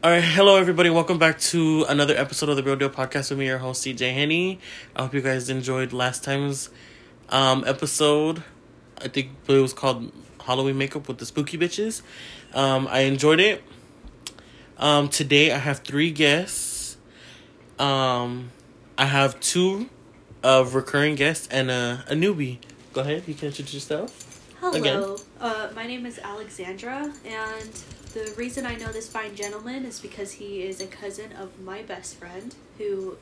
All right, hello everybody. Welcome back to another episode of the Real Deal Podcast with me, your host CJ Henny. I hope you guys enjoyed last time's um, episode. I think it was called Halloween Makeup with the Spooky Bitches. Um, I enjoyed it. Um, today I have three guests. Um, I have two of recurring guests and a, a newbie. Go ahead, you can introduce yourself. Hello. Again. Uh, my name is Alexandra, and the reason I know this fine gentleman is because he is a cousin of my best friend, who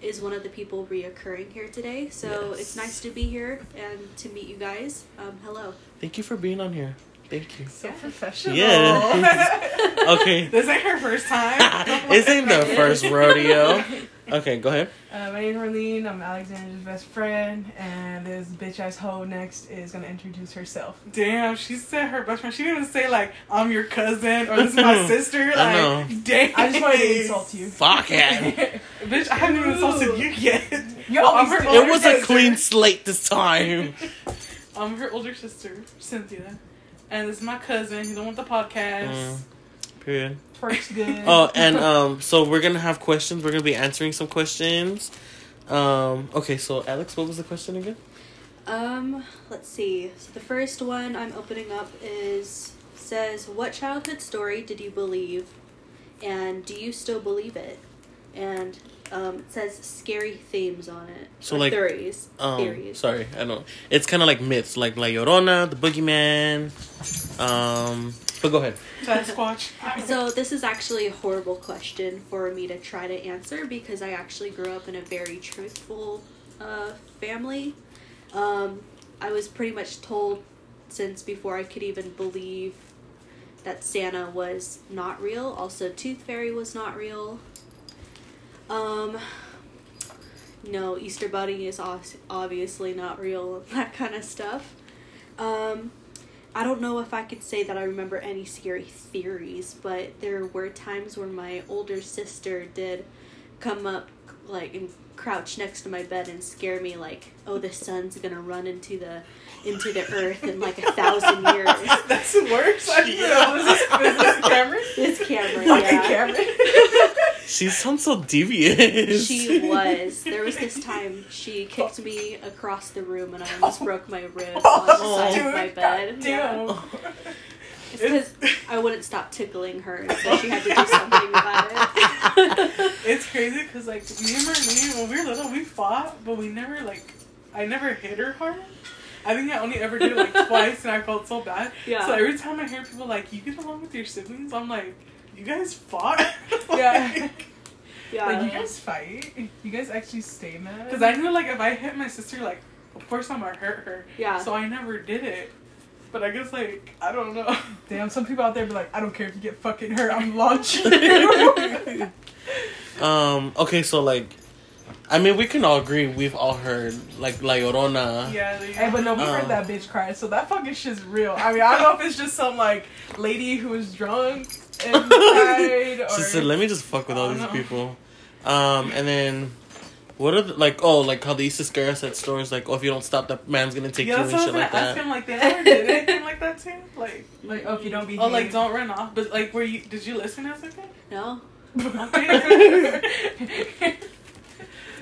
is one of the people reoccurring here today. So Yes. it's nice to be here and to meet you guys. Um, hello. Thank you for being on here. Thank you. So professional. Yeah. Okay. this ain't her first time. This ain't the first rodeo. Okay, go ahead. Uh, my name's Marlene. I'm Alexandra's best friend, and this bitch ass hoe next is gonna introduce herself. Damn, she said her best friend. She didn't even say like I'm your cousin or this is my sister. Like, I know. damn. I just wanted to insult you. Fuck it. Bitch, I haven't even insulted you yet. You I'm always her older It was a clean slate this time. I'm her older sister, Cynthia, and this is my cousin. He's the one with the podcast. Mm, period. First good. Oh, and um, so we're gonna have questions. We're gonna be answering some questions. Um, okay, so Alex, what was the question again? Um, let's see. So the first one I'm opening up is says, "What childhood story did you believe, and do you still believe it?" And um, it says scary themes on it. So, like, theories. Um, theories. sorry, I don't. It's kind of like myths, like La Llorona, the Boogeyman. Um, but go ahead. Sasquatch. So this is actually a horrible question for me to try to answer because I actually grew up in a very truthful uh, family. Um, I was pretty much told since before I could even believe that Santa was not real. Also, Tooth Fairy was not real. Um, no, Easter Bunny is obviously not real. That kind of stuff. Um, I don't know if I could say that I remember any scary theories, but there were times where my older sister did come up like and crouch next to my bed and scare me like, oh the sun's gonna run into the into the earth in like a thousand years. That's the worst. I Yeah. know. Is this, is this Cameron? This camera, yeah. Cameron. She sounds so devious. She was. There was this time she kicked me across the room and I almost broke my rib on the side dude, of my bed. Damn. Yeah. It's because I wouldn't stop tickling her, so she had to do something about it. It's crazy because like me and Marlene, when we were little, we fought, but we never like, I never hit her hard. I think I only ever did it like twice, and I felt so bad. Yeah. So every time I hear people like, "You get along with your siblings," I'm like, "You guys fought." Yeah. yeah. Like you guys fight. You guys actually stay mad. Because I knew like if I hit my sister, like of course I'm gonna hurt her. Yeah. So I never did it. But I guess like I don't know. Damn, some people out there be like, I don't care if you get fucking hurt. I'm launching you. Um. Okay. So like, I mean, we can all agree. We've all heard like La Llorona. yeah. There you Hey, but no, we Um, heard that bitch cry, so that fucking shit's real. I mean, I don't know if it's just some like lady who was drunk and or She said, "Let me just fuck with all these no. people." Um. And then, what are the, like? Oh, like how they used to scare us at stores. Like, oh, if you don't stop, that man's gonna take yeah, you that's and what I shit like gonna ask that. him. Like they never did anything like that too. Like like, oh, if you don't be, oh, like don't run off. But like, were you? Did you listen as a kid? no.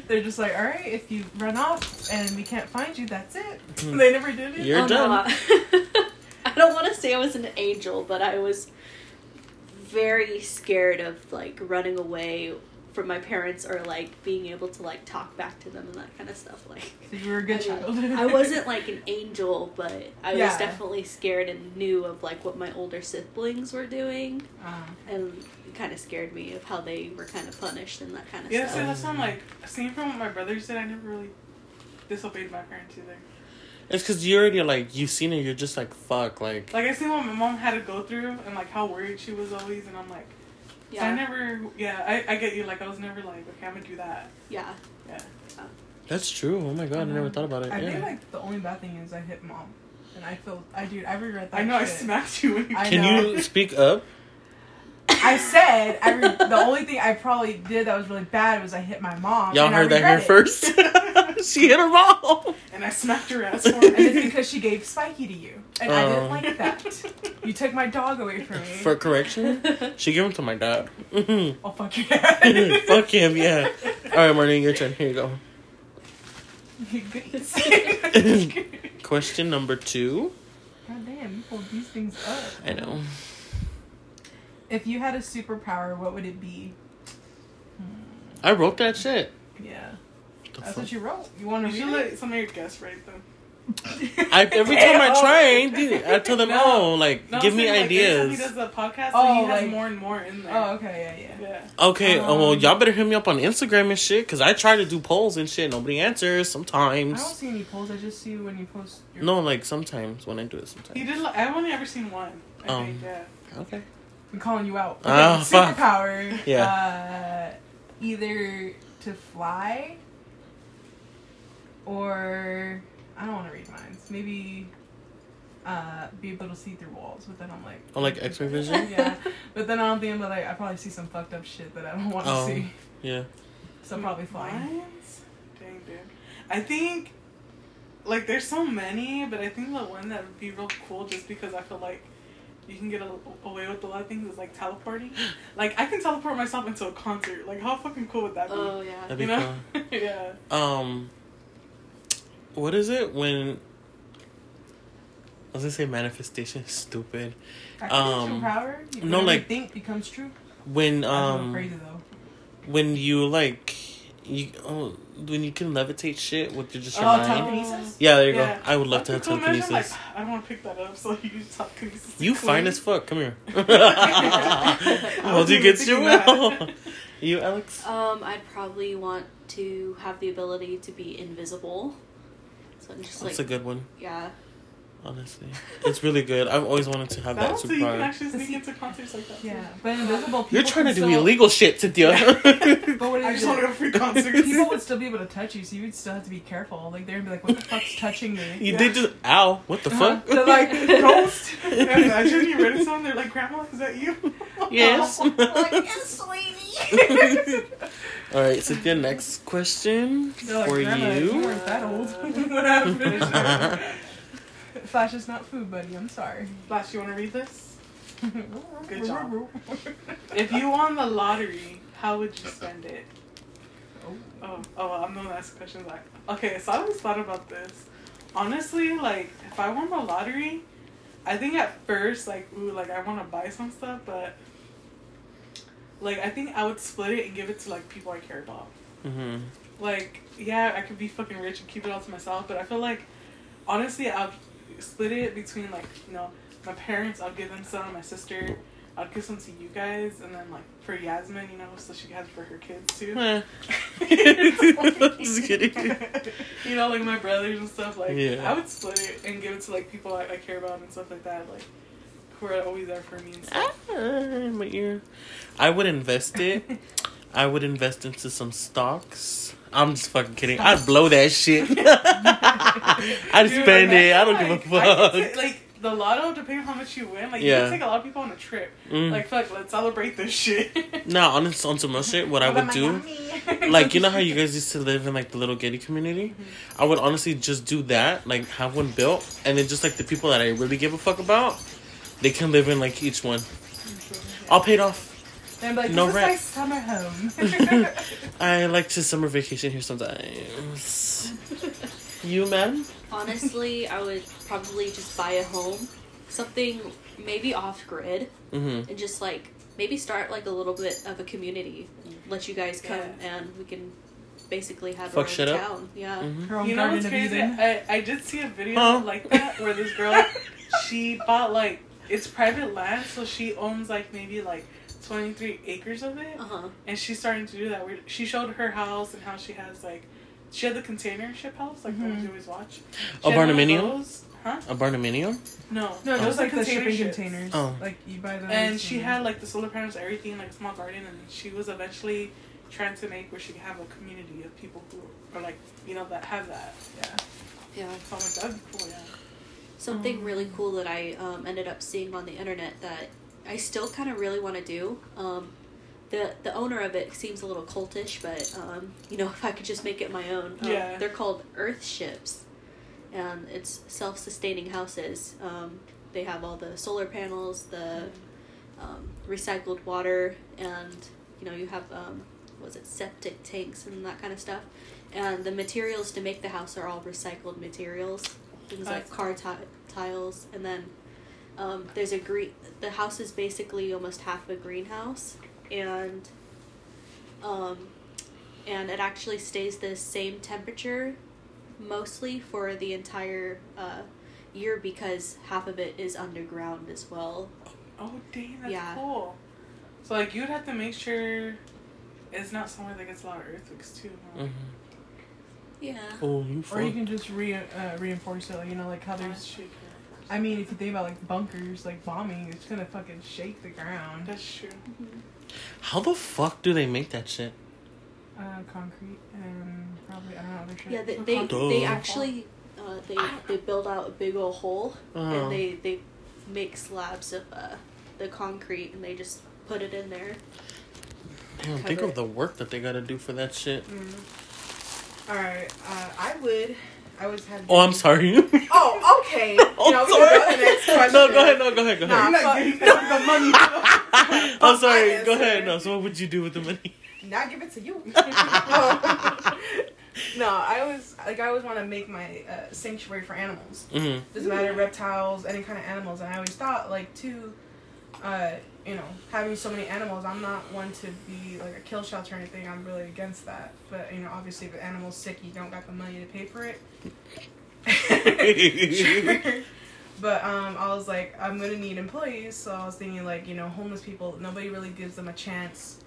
They're just like, all right, if you run off and we can't find you, that's it. Hmm. They never did it. You're oh, done. No, I, I don't want to say I was an angel, but I was very scared of like running away from my parents or like being able to like talk back to them and that kind of stuff. Like you were a good I child. mean, I wasn't like an angel, but I was definitely scared and knew of like what my older siblings were doing, Uh, and it kind of scared me of how they were kind of punished and that kind of stuff. yeah, so that's why I'm like, seeing from what my brothers did, I never really disobeyed my parents either. It's because you already like you've seen it. You're just like fuck. Like, Like I seen what my mom had to go through and like how worried she was always, and I'm like, so I never, yeah, I, I get you. Like I was never like, okay, I'm gonna do that. yeah. Yeah. that's true. Oh my god, I never thought about it. I yeah. think like the only bad thing is I hit mom, and I feel I dude I regret that. I know I smacked you when you. I Can know. you speak up? I said I re- the only thing I probably did that was really bad was I hit my mom. Y'all and I heard that here regret it. first. she hit her mom. and I smacked her ass for And it's it. because she gave Spiky to you. And I Oh. didn't like that. You took my dog away from me. For correction, she gave him to my dad. Mhm. oh, fuck your dad. Fuck him, yeah. All right, Marnie, your turn. Here you go. Question number two. God damn, you pulled these things up. I know. If you had a superpower, what would it be? I wrote that shit. Yeah. The That's fuck? what you wrote. You want to read let it? some of your guests right though. I, every time I try, I, I tell them, No. oh, like, No, give I'm me like, ideas. he does the podcast, Oh, he has like- more and more in there. Oh, okay, yeah, yeah. Yeah. Okay, oh, well, Um, y'all better hit me up on Instagram and shit, because I try to do polls and shit. Nobody answers sometimes. I don't see any polls. I just see when you post. Your No, like, sometimes when I do it, He sometimes. did. like- I've only ever seen one. I Um, think. Yeah. Okay. I'm calling you out. Ah, Okay, fuck. superpower. Yeah. Uh, either to fly or I don't want to read minds. Maybe uh, be able to see through walls, but then I'm like, Oh, like X-ray vision? yeah. But then I don't think I'm like I probably see some fucked up shit that I don't want to Oh. see. Yeah. So probably flying. Mine's- Dang, dude. I think, like, there's so many, but I think the one that would be real cool just because I feel like you can get a, away with a lot of things is, like, teleporting. like, I can teleport myself into a concert. Like, how fucking cool would that be? Oh yeah. That'd be you know? fun. yeah. Um, what is it when? I was gonna say manifestation. is Stupid. Um, power. no, like- think becomes true. When Um, crazy when you like, you oh, when you can levitate shit with your just your Oh, mind. telekinesis? Yeah, there you Yeah. go. I would love to have That'd cool. Imagine, telekinesis. Like, I don't want to pick that up, so you use telekinesis. You to fine clean. as fuck. Come here. I Hold you even against your will. you, Alex? Um, I'd probably want to have the ability to be invisible. So just That's like, a good one. yeah. Honestly, it's really good. I've always wanted to have That that so you can actually sneak See- into concerts like that. Yeah, but invisible people. You're trying to do still- illegal shit, Cynthia. But what I is just want to go to free concerts. People would still be able to touch you, so you would still have to be careful. Like they'd be like, "What the fuck's touching me?" You Yeah. did just ow. What the Uh-huh. fuck? They're like ghost. Imagine you read a song, they're like, Grandma, is that you? yes. like, yes, sweetie. All right. So the next question like, for "Grandma, you you. weren't that old. what happened? Flash is not food, buddy. I'm sorry. Flash, you want to read this? Good job. If you won the lottery, how would you spend it? Oh, oh, well, I'm the one that asks questions. Like, okay, so I always thought about this. Honestly, like, if I won the lottery, I think at first, like, ooh, like I want to buy some stuff, but like I think I would split it and give it to like people I care about. hmm like yeah i could be fucking rich and keep it all to myself but i feel like honestly i'll split it between like you know my parents i'll give them some my sister i'll give some to you guys and then like for yasmin you know so she has for her kids too Eh. Just kidding. you know like my brothers and stuff like Yeah. i would split it and give it to like people I, I care about and stuff like that like who are always there for me and stuff Ah, my ear. I would invest it. I would invest into some stocks. I'm just fucking kidding. I'd blow that shit. I'd Dude, spend it. I don't imagine, give a fuck. take- like the lotto, depending on how much you win, like you Yeah. can take a lot of people on a trip. Mm. Like fuck, let's celebrate this shit. no, on, on some real shit, what I would do, like you know how you guys used to live in like the little Getty community, I would honestly just do that, like have one built, and then just like the people that I really give a fuck about, they can live in like each one. All paid off. And like, No this rent. is my summer home. I like to summer vacation here sometimes. You, man? Honestly, I would probably just buy a home, something maybe off grid, Mm-hmm. and just like maybe start like a little bit of a community. Let you guys come Yeah. and we can basically have Fuck our shit own up? town. Yeah. Mm-hmm. You know garden what's of crazy? I, I did see a video Huh? like that where this girl she bought like it's private land, so she owns like maybe like twenty three acres of it, Uh huh. and she's starting to do that. Where she showed her house and how she has like she had the container ship house like the ones you always watch. A She had barnuminium? Huh? A barnuminium? No, No, Oh. those like the container shipping ships. containers. Oh. Like you buy those. And she had like the solar panels, everything, like a small garden, and she was eventually trying to make where she could have a community of people who are like, you know, that have that. yeah. Yeah. So I'm like, that'd be cool, yeah. Something Um, really cool that I um, ended up seeing on the internet that I still kind of really want to do. Um, the the owner of it seems a little cultish, but um, you know, if I could just make it my own, um, Yeah. they're called Earth ships, and it's self-sustaining houses. Um, they have all the solar panels, the um, recycled water, and you know, you have um, was it septic tanks and that kind of stuff. And the materials to make the house are all recycled materials, things like car ti- tiles, and then um, there's a green. The house is basically almost half a greenhouse, and um, and it actually stays the same temperature mostly for the entire uh, year because half of it is underground as well. Oh dang, that's Yeah. cool. So like you'd have to make sure it's not somewhere that gets a lot of earthquakes too. Huh? Mhm. Yeah. Oh, you Or you can just re uh, reinforce it, like, you know, like how That's there's. I mean, if you think about like bunkers, like bombing, it's gonna fucking shake the ground. That's true. How the fuck do they make that shit? Uh, concrete and probably I don't know other shit. Yeah, they The they, Duh. they actually uh, they they build out a big old hole Uh-huh. and they they make slabs of uh, the concrete and they just put it in there. Damn, think of the work that they gotta do for that shit. Mm. All right, uh, I would. I would have. Oh, I'm sorry. Oh, okay. Oh, no, we can go to the next question. no, go ahead. No, go ahead. Go Nah, ahead. fuck- Not getting the money. I'm sorry. my Go ahead. No. So, what would you do with the money? Not give it to you. no, I was like I always want to make my uh, sanctuary for animals. hmm Doesn't matter reptiles, any kind of animals, and I always thought like too, uh, you know, having so many animals. I'm not one to be like a kill shelter or anything. I'm really against that. But you know, obviously, if the animal's sick, you don't got the money to pay for it. Sure. But um, I was like, I'm gonna need employees, so I was thinking like, you know, homeless people. Nobody really gives them a chance,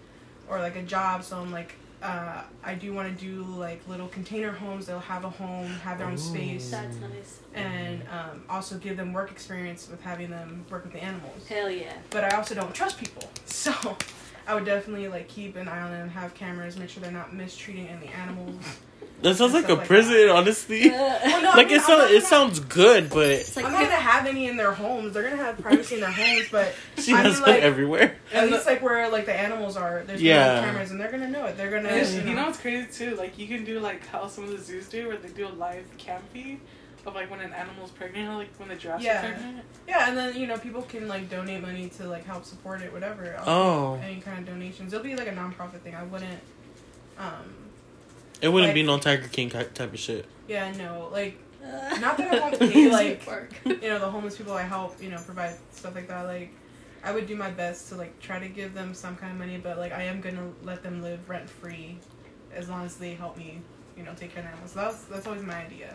or like a job. So I'm like, uh, I do want to do like little container homes. They'll have a home, have their own Ooh. space, That's nice. and um, also give them work experience with having them work with the animals. Hell yeah. But I also don't trust people, so I would definitely like keep an eye on them, have cameras, make sure they're not mistreating any animals. That sounds like a like prison, that. honestly. Well, no, I like mean, it I'm sounds, it sounds good, but it's like I'm not gonna have any in their homes. They're gonna have privacy in their homes, but she I has mean, like- everywhere. at And least like where like the animals are, there's Yeah. cameras, and they're gonna know it. They're gonna, And you know, you know what's crazy too? Like you can do like how some of the zoos do, where they do a live cam feed of like when an animal's pregnant, or like when the giraffes Yeah. are pregnant. yeah, and then you know people can like donate money to like help support it, whatever. I'll Oh. any kind of donations. It'll be like a nonprofit thing. I wouldn't. Um. It wouldn't Like- be no Tiger King type of shit. Yeah. No. Like not that I won't pay like you know the homeless people I help you know provide stuff like that like I would do my best to like try to give them some kind of money but like I am gonna let them live rent free as long as they help me you know take care of animals so that's that's always my idea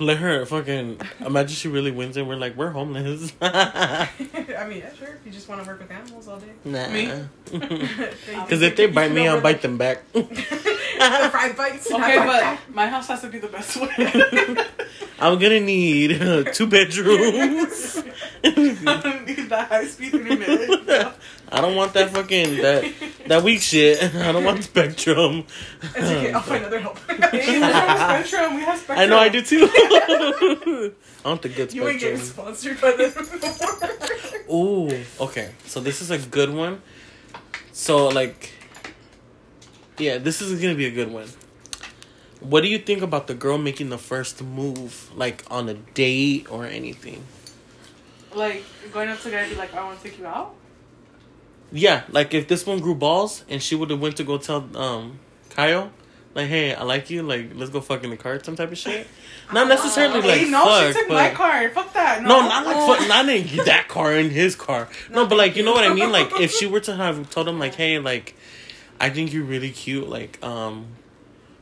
Let her fucking imagine she really wins and we're like we're homeless. I mean yeah sure if you just want to work with animals all day Me? Because if they bite me, I'll bite them back. The fried bites Okay, but bite my house has to be the best way. I'm gonna need uh, two bedrooms. I don't need that high speed internet. I don't want that fucking that that weak shit. I don't want Spectrum. it's okay I'll find other help we have Spectrum. We have Spectrum. I know I do too. I want the good Spectrum. you ain't getting sponsored by them Ooh, okay. So this is a good one. So like, yeah, this is gonna be a good one. What do you think about the girl making the first move, like on a date or anything? Like going up to a guy and be like, "I want to take you out." Yeah, like if this one grew balls and she would have went to go tell um Kyle, like, hey, I like you, like let's go fuck in the car, some type of shit. Not necessarily like hey, no, fuck, she took but my car. Fuck that. no, No, not like fuck, not in that car in his car. No, but like you know what I mean. Like if she were to have told him like, hey, like I think you're really cute, like um.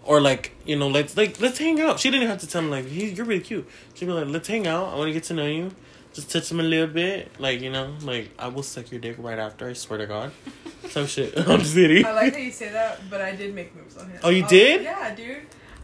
Or like you know, let's like let's hang out. She didn't have to tell him like he, you're really cute. She'd be like, let's hang out. I want to get to know you. Just touch him a little bit, like you know, like I will suck your dick right after. I swear to God, some shit. I'm just kidding. I like how you say that but I did make moves on him Oh, you I was- did? yeah dude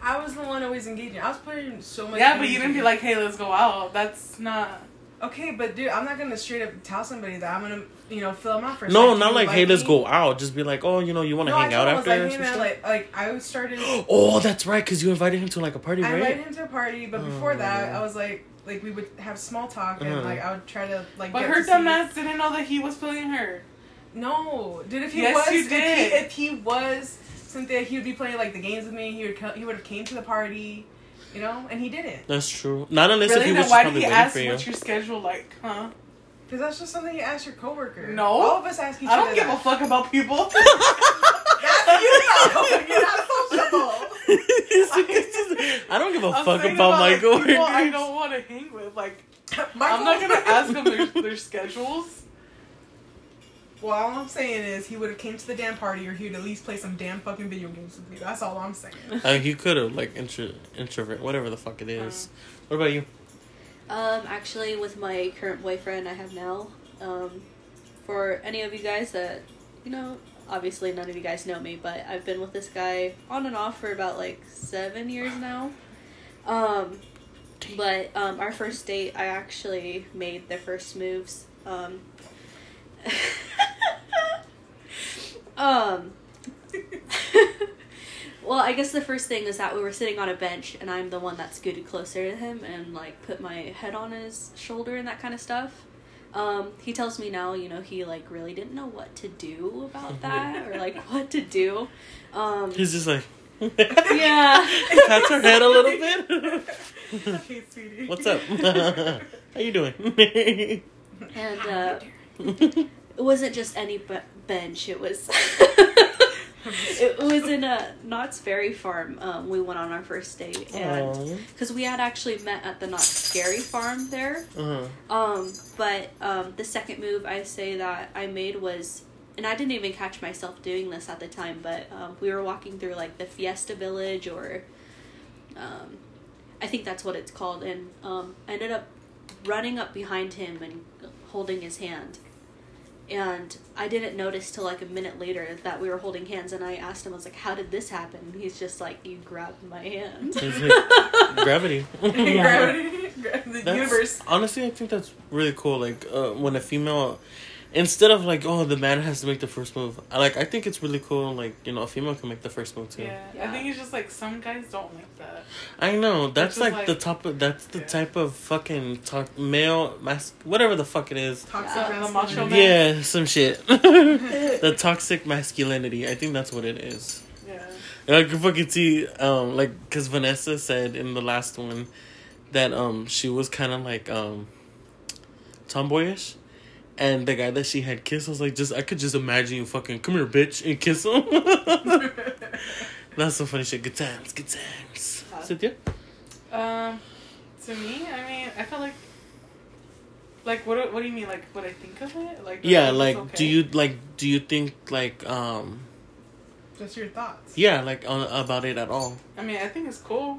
I was the one always engaging I was putting so much Yeah, but you didn't be like, "Hey, let's go out." That's not. Okay, but dude, I'm not gonna straight up tell somebody that I'm gonna, you know, fill them out first. No, Like, not you like, hey, let's go out. Just be like, oh, you know, you want to No, hang out told him, I after. was or like, hey some man, like, like I started. oh, that's right, because you invited him to like a party, I right? invited him to a party, but before that, Oh. I was like, like we would have small talk and Uh-huh. like I would try to like. But get her to see- dumbass didn't know that he was feeling her. No, dude. If he Yes, was, you if he, if he was Cynthia, he would be playing like the games with me. He would co- he would have came to the party, you know, and he didn't. That's true. Not unless if Really? he Then was why just did he waiting ask for you. what's your schedule like, huh? Because that's just something you ask your coworker. No. all of us ask each I don't give a fuck about people. That's you though. You're not sociable. I don't give a I'm fuck saying about my like, people coworkers. I don't want to hang with. Like, My I'm not gonna ask them their, their schedules. Well, all I'm saying is he would have came to the damn party, or he would at least play some damn fucking video games with me. That's all I'm saying. Uh, he could have like intro, introvert, whatever the fuck it is. What about you? Um, actually, with my current boyfriend I have now, um, for any of you guys that, you know, obviously none of you guys know me, but I've been with this guy on and off for about like seven years now. Um, but um, our first date, I actually made the first moves. Um, um, well, I guess the first thing is that we were sitting on a bench, and I'm the one that scooted closer to him and like put my head on his shoulder and that kind of stuff. Um, he tells me now, you know, he like really didn't know what to do about that or like what to do. Um, He's just like, yeah. pats her head a little bit. okay, sweetie. What's up? How you doing? And uh, it wasn't just any b- bench. It was. it was in a Knott's Berry Farm. Um, we went on our first date, and because we had actually met at the Knott's Scary Farm there. Uh-huh. Um, but um, the second move I say that I made was, and I didn't even catch myself doing this at the time, but um, we were walking through like the Fiesta Village, or um, I think that's what it's called, and um, I ended up running up behind him and holding his hand. And I didn't notice till like a minute later that we were holding hands, and I asked him, I was like, "How did this happen?" And he's just like, "You grabbed my hand." He's like, Gravity. Gravity, the That's- universe. Honestly, I think that's really cool. Like uh, when a female, instead of like, oh, the man has to make the first move. I like. I think it's really cool. Like you know, a female can make the first move too. Yeah. I think it's just like some guys don't like that. I know. That's like, like- the top. Of, that's the Yeah. type of fucking talk male mask whatever the fuck it is. Toxic Yeah. The macho man. Yeah, some shit. the toxic masculinity. I think that's what it is. Yeah. And I can fucking see, um, like, cause Vanessa said in the last one that um she was kind of like um tomboyish, and the guy that she had kissed I was like, just I could just imagine you fucking come here, bitch, and kiss him. That's some funny shit. Good times, good times. Uh, Cynthia? Um, to me, I mean, I felt like, like, what? do- What do you mean? Like, what I think of it? Like, Yeah, like, okay? do you like? Do you think like um? Just your thoughts. Yeah, like on, about it at all? I mean, I think it's cool,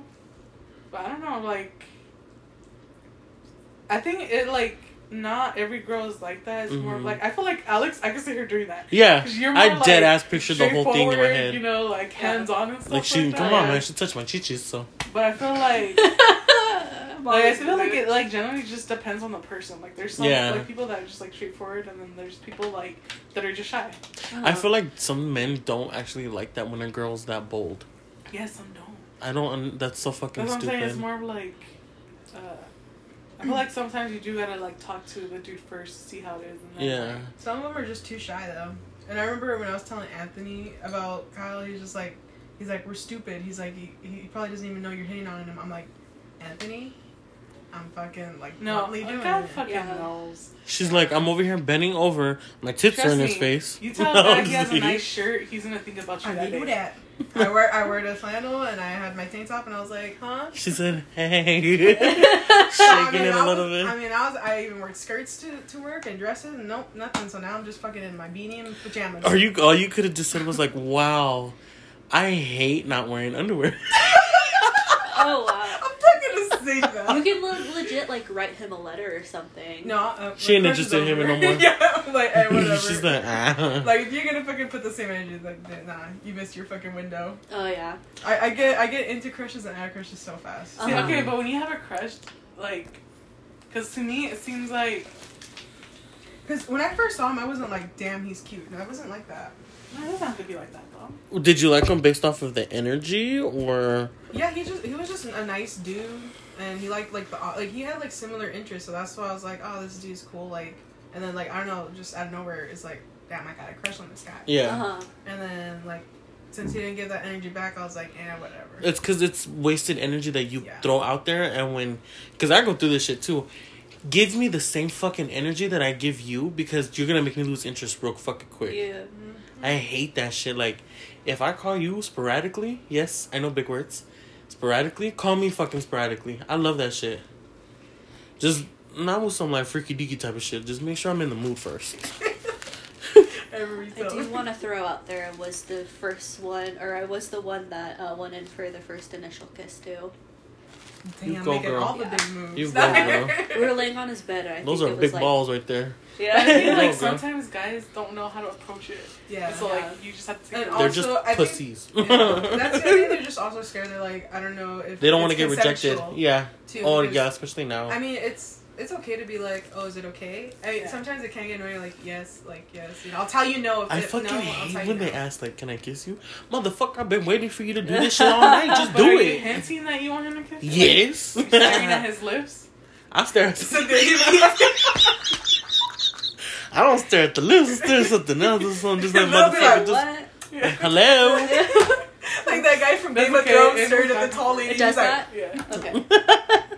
but I don't know. Like, I think it like not every girl is like that. It's more of Mhm. like I feel like Alex. I can see her doing that. Yeah, you're more, I dead ass picture the whole thing in my head. You know, like Yeah. hands on and stuff. like she, that. come on, man, she touched my chichis, so. But I feel like. Like I feel like it like generally just depends on the person. Like there's some Yeah. like people that are just like straightforward, and then there's people like that are just shy. I feel like some men don't actually like that when a girl's that bold. Yeah, some don't. I don't. That's so fucking That's what I'm saying. stupid. It's more of like. Uh, I feel like sometimes you do gotta like talk to the dude first, see how it is, and then yeah. like, Some of them are just too shy though. And I remember when I was telling Anthony about Kyle, he's just like, he's like, we're stupid. He's like, he, he probably doesn't even know you're hitting on him. I'm like, Anthony, I'm fucking like no, bluntly like doing God it. fucking Yeah. knows. She's like, I'm over here bending over. My tits Trust are in his face. You tell a guy he has a nice shirt, he's gonna think about you I that didn't do day. that. I wear I wear the flannel and I had my tank top and I was like, huh? She said, "Hey," I shaking mean, it I a little was- bit. I mean, I was I even wore skirts to, to work and dresses and nope, nothing. So now I'm just fucking in my beanie and pajamas. Are you? All you could have just said was like, "Wow, I hate not wearing underwear." Oh wow. I'm fucking gonna say You can le- legit like write him a letter or something. No, uh, She ain't my crush is interested in him over. no more. yeah, like, hey, whatever. She's like, ah. Like if you're gonna fucking put the same energy, like nah, you missed your fucking window. Oh yeah. I, I get I get into crushes and out of crushes so fast. Uh-huh. okay, but when you have a crush, like, because to me it seems like Because when I first saw him, I wasn't like, damn, he's cute. No, I wasn't like that. no, it doesn't have to be like that though. Did you like him based off of the energy or? Yeah, he just he was just a nice dude, and he liked like the like he had like similar interests, so that's why I was like, oh, this dude's cool. Like, and then like I don't know, just out of nowhere, it's like damn, I got a crush on this guy. Yeah. Uh-huh. And then like, since he didn't give that energy back, I was like, eh, whatever. It's because it's wasted energy that you Yeah. throw out there, and when, because I go through this shit too. Give me the same fucking energy that I give you because you're gonna make me lose interest real fucking quick. Yeah. I hate that shit. Like, if I call you sporadically, yes, I know big words. Sporadically, call me fucking sporadically. I love that shit. Just not with some like freaky deaky type of shit. Just make sure I'm in the mood first. Every I do want to throw out there was the first one, or I was the one that uh, went in for the first initial kiss too. Damn, You go, making girl. all the Yeah. big moves. You go, girl. We were laying on his bed. I Those think are it was big like, balls right there. I Yeah. feel Yeah. like sometimes guys don't know how to approach it. yeah. so Yeah. like you just have to take And it. They're Also, just I think- pussies. Yeah, that's the thing. They're just also scared. They're like, I don't know if they don't want to get rejected. Yeah. too, Oh yeah, especially now. I mean, it's it's okay to be like, oh, is it okay? I mean, Yeah. sometimes it can get annoying. Like, yes, like yes. You know, I'll tell you no if I it, fucking no. I'll hate tell when you they no. ask like, "Can I kiss you?" Motherfucker, I've been waiting for you to do this shit all night. Just But do are you it. hinting that you want him to kiss you? Yes. Like, staring at his lips. I stare. At, So there. I don't stare at the lips. I stare at something else. Or something. Just like They'll be motherfucker. like, just What? Yeah. hello. like that guy from That's Game of okay, Thrones it stared at the tall lady. It does he's like, that? Yeah. Okay.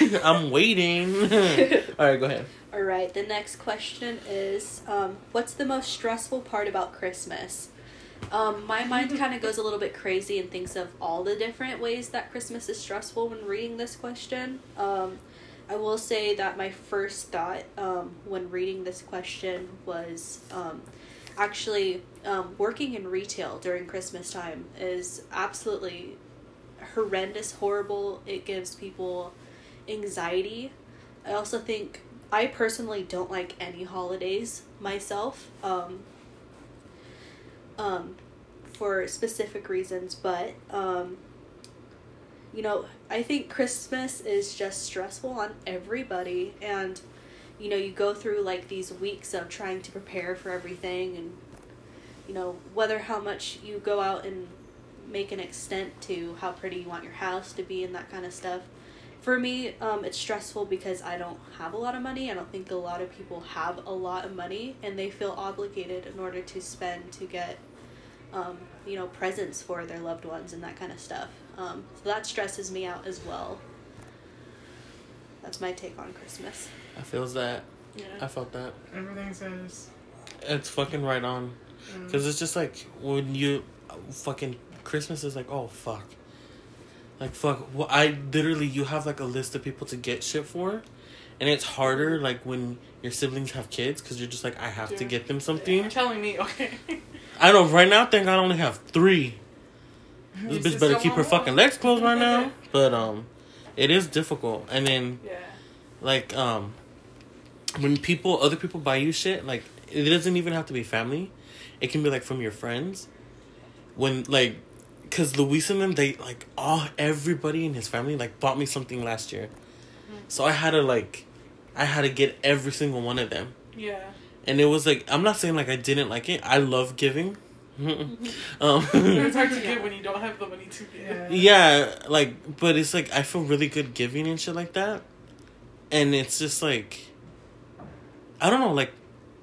I'm waiting. all right, go ahead. All right. The next question is, um, what's the most stressful part about Christmas? Um, my mind kind of goes a little bit crazy and thinks of all the different ways that Christmas is stressful when reading this question. Um, I will say that my first thought um, when reading this question was um, actually um, working in retail during Christmas time is absolutely horrendous, horrible. It gives people anxiety. I also think I personally don't like any holidays myself. Um, um, for specific reasons, but um, you know, I think Christmas is just stressful on everybody, and you know, you go through like these weeks of trying to prepare for everything, and you know, whether how much you go out and make an extent to how pretty you want your house to be and that kind of stuff. For me, um, it's stressful because I don't have a lot of money. I don't think a lot of people have a lot of money, and they feel obligated in order to spend to get, um, you know, presents for their loved ones and that kind of stuff. Um, so that stresses me out as well. That's my take on Christmas. I feels that. Yeah. I felt that. everything says. It's fucking right on. mm. Because it's just like when you fucking Christmas is like, oh fuck. Like fuck. Well, I literally you have like a list of people to get shit for, and it's harder like when your siblings have kids because you're just like I have to get them something. You're telling me, okay. I know right now. Thank God I only have three. Your This bitch better keep her fucking legs closed right now. But um, it is difficult. And then yeah. like um, when people other people buy you shit, like it doesn't even have to be family. It can be like from your friends. When like, cause Luis and them, they like all everybody in his family like bought me something last year, so I had to like, I had to get every single one of them. Yeah. And it was like I'm not saying like I didn't like it. I love giving. um, It's hard to give when you don't have the money to give. Yeah. yeah, like, but it's like I feel really good giving and shit like that, and it's just like, I don't know, like,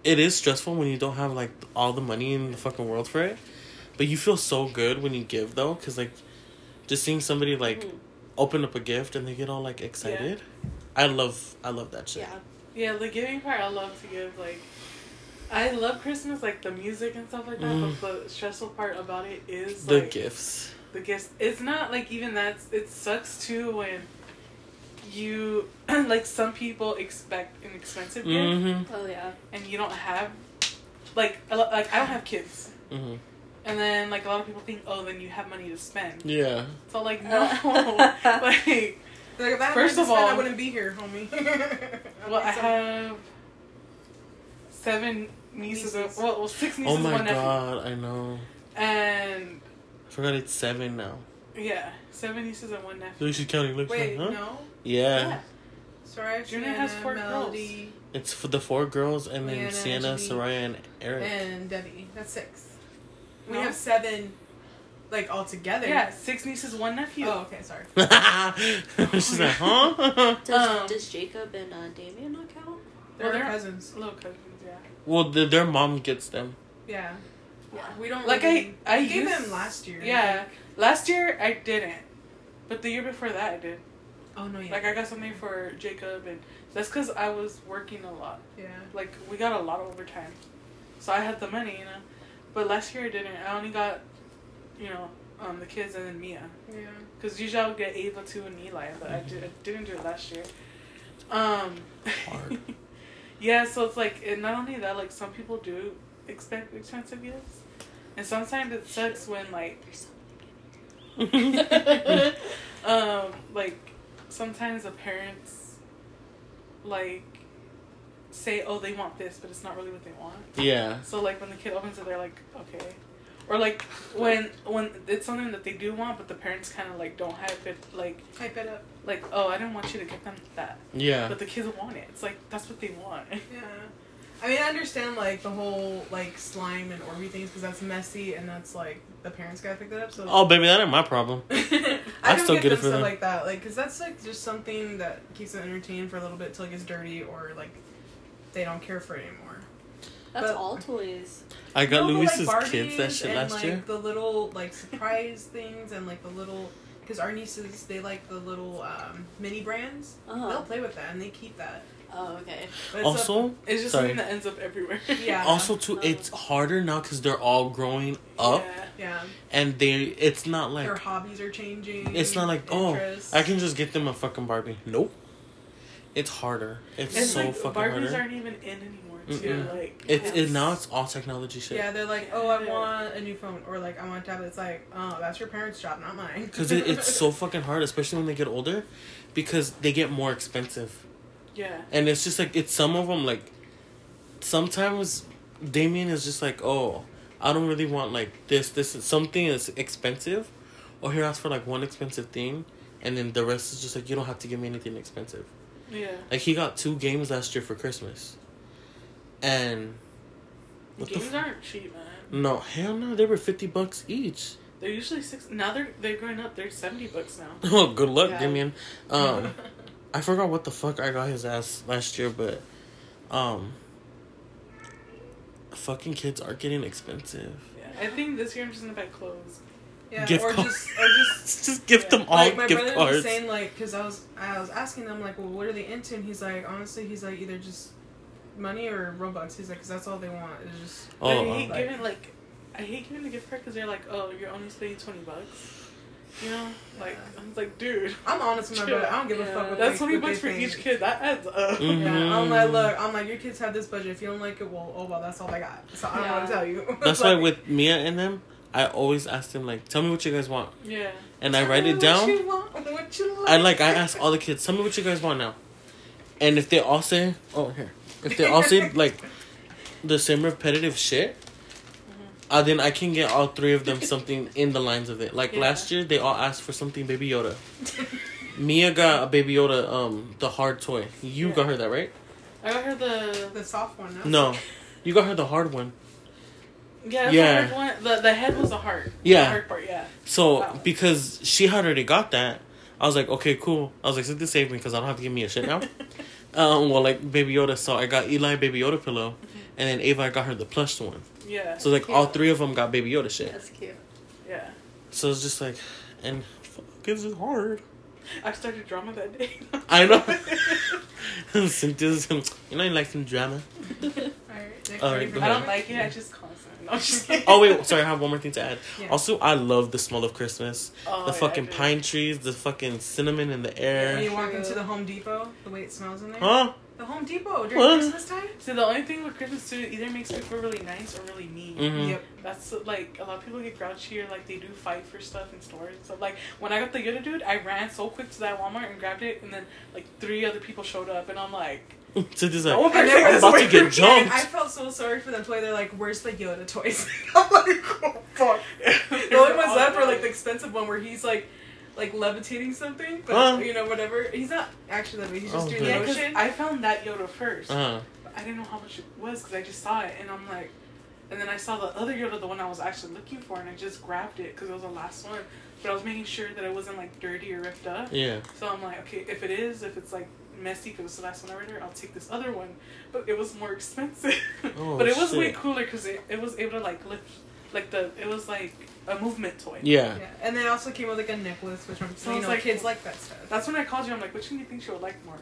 it is stressful when you don't have like all the money in the fucking world for it, but you feel so good when you give though, cause like, just seeing somebody like Mhm. open up a gift and they get all like excited, Yeah. I love, I love that shit. Yeah. Yeah, the giving part I love to give. Like, I love Christmas, like the music and stuff like that. Mm. But the stressful part about it is The like, gifts. the gifts. It's not like even that. It sucks too when you like some people expect an expensive gift Mm-hmm. Oh yeah. and you don't have like like I don't have kids. Mm-hmm. And then like a lot of people think, oh, then you have money to spend. Yeah. So like uh. no, like Like, if I had First money of to spend, all- I wouldn't be here, homie. well I have seven nieces, Nieces. and well, well six oh nieces, Oh my one nephew, god, I know. and I forgot it's seven now. yeah, seven nieces and one nephew. Look, she's counting. Look, Wait, huh? no. Yeah. Soraya, Junior has four Melody, It's for the four girls and then Leanna, Sienna, Angelique, Soraya, and Eric. and Debbie. That's six. We No. have seven, like all together. Yeah, six nieces, one nephew. Oh, okay, sorry. She's like, huh? Does, Um, does Jacob and uh, Damien not count? They're Well, they're- cousins. Little cousins, yeah. Well, the, their mom gets them. Yeah. Yeah. We don't Like, really- I- I we gave used- them last year. Yeah. think. Last year I didn't, but the year before that I did. Oh no, yeah. Like I got something for Jacob, and that's because I was working a lot. yeah. Like we got a lot of overtime, so I had the money, you know. But last year I didn't. I only got, you know, um, the kids and then Mia. Yeah. Because usually I would get Ava two and Eli, but I, did, I didn't do it last year. Um, Hard. yeah, so it's like, and not only that, like some people do expect expensive gifts, and sometimes it sucks when like, um, like sometimes the parents like say, oh, they want this, but it's not really what they want. yeah. So like when the kid opens it, they're like, okay. Or like when when it's something that they do want, but the parents kind of like don't hype it, like Hype it up. like oh I didn't want you to get them that, Yeah. but the kids want it. It's like that's what they want. Yeah. I mean, I understand like the whole like slime and Orbeez things because that's messy and that's like the parents gotta pick that up. So Oh, baby, that ain't my problem. I I still get get it them for stuff them. like that, like because that's like just something that keeps them entertained for a little bit till it gets dirty or like they don't care for anymore. That's But- all toys. I got No, but, Luis's like, kids that Barbies shit and, last like, year. The little like surprise things and like the little because our nieces they like the little um, mini brands. Uh-huh. They'll play with that and they keep that. Oh, okay. But it's Also, It's just Sorry. something that ends up everywhere. Yeah. also too, it's harder now because they're all growing up, Yeah. yeah, and they. It's not like their hobbies are changing. It's not like oh, interests. I can just get them a fucking Barbie. Nope. It's harder. It's And so like fucking Barbies harder. aren't even in anymore too. Mm-mm. Like It's it now. It's all technology shit. Yeah, they're like, oh, I want a new phone, or like, I want a tablet. It's like, oh, that's your parents' job, not mine. Because it, it's so fucking hard, especially when they get older, because they get more expensive, yeah. and it's just like it's some of them like. Sometimes, Damien is just like, oh, I don't really want like this. This is something is expensive, or he'll ask for like one expensive thing, and then the rest is just like you don't have to give me anything expensive. Yeah. Like he got two games last year for Christmas. And what the Games f- aren't cheap, man. no, hell no, they were fifty bucks each. They're usually six. Now they're they're going up. They're seventy bucks now. Oh, good luck, Yeah. Damien. Um, I forgot what the fuck I got his ass last year, but um, fucking kids are getting expensive. Yeah. I think this year I'm just gonna buy clothes. Yeah, Gift or card. just, or just just give Yeah. them all like my gift brother cards. was saying, like, because I was, I was asking them, like, well, what are they into? And he's like, honestly, he's like, either just money or Robux. He's like, because that's all they want. Is just. But oh, I hate wow. giving like, I hate giving the gift card because they're like, oh, you're only spending twenty bucks. You know, like I was like, dude, I'm honest with my brother. I don't give a fuck. What that's twenty what bucks for think. each kid. That adds up. Mhm. Yeah, I'm like, look, I'm like, your kids have this budget. If you don't like it, well, oh well, that's all I got. So I don't know what to tell you. That's Like, why with Mia and them, I always ask them like, "Tell me what you guys want," Yeah. and I write me it what down. you want, what you I like I ask all the kids, tell me what you guys want now. And if they all say oh here. If they all say like the same repetitive shit, uh, then I can get all three of them something in the lines of it. Like Yeah. last year they all asked for something baby Yoda. Mia got a baby Yoda, um, the hard toy. You Yeah. got her that, right? I got her the the soft one. No. No. You got her the hard one. Yeah Yeah. the one. The the head was the heart. Yeah. The hard part. Yeah. So Wow. because she had already got that, I was like, okay, cool. I was like, so this saved me because I don't have to give me a shit now. um, well, like Baby Yoda, so I got Eli Baby Yoda pillow, and then Ava I got her the plush one. Yeah. So like all three of them got Baby Yoda shit. That's cute. yeah. So it's just like, and fuck, this is hard. I started drama that day. I know. Cynthia's, you know, you like some drama. Alright, ready for go I don't like it. I just constant. No, I'm just kidding. Oh wait, sorry, I have one more thing to add. Yeah. Also, I love the smell of Christmas. Oh, the yeah, fucking pine trees, the fucking cinnamon in the When air. you walk True. into the Home Depot, the way it smells in there. Huh? The Home Depot during What? Christmas time. See, the only thing with Christmas too, either makes people really nice or really mean. Mhm. Yep. That's like a lot of people get grouchy or like they do fight for stuff in stores. So like when I got the Yoda dude, I ran so quick to that Walmart and grabbed it, and then like three other people showed up, and I'm like, Cynthia's no like, one And can then I'm this about to get jumped. I felt so sorry for them. Toy. They're like, "Where's the Yoda toys?" I'm like, "Oh fuck." The only ones left are like the expensive one where he's like, like levitating something, but Huh? you know whatever. He's not actually levitating. He's just Oh, doing okay. the Yeah, motion. I found that Yoda first. uh, But I didn't know how much it was because I just saw it and I'm like, and then I saw the other Yoda, the one I was actually looking for, and I just grabbed it because it was the last one. But I was making sure that it wasn't like dirty or ripped up. yeah. So I'm like, okay, if it is, if it's like messy because it was the last one I ordered. I'll take this other one, but it was more expensive. Oh, but it was way cooler because it, it was able to like lift, like the it was like a movement toy. Yeah. Yeah, and then it also came with like a necklace, which I'm So so you know like- kids like that stuff. That's when I called you. I'm like, which one do you think she would like more?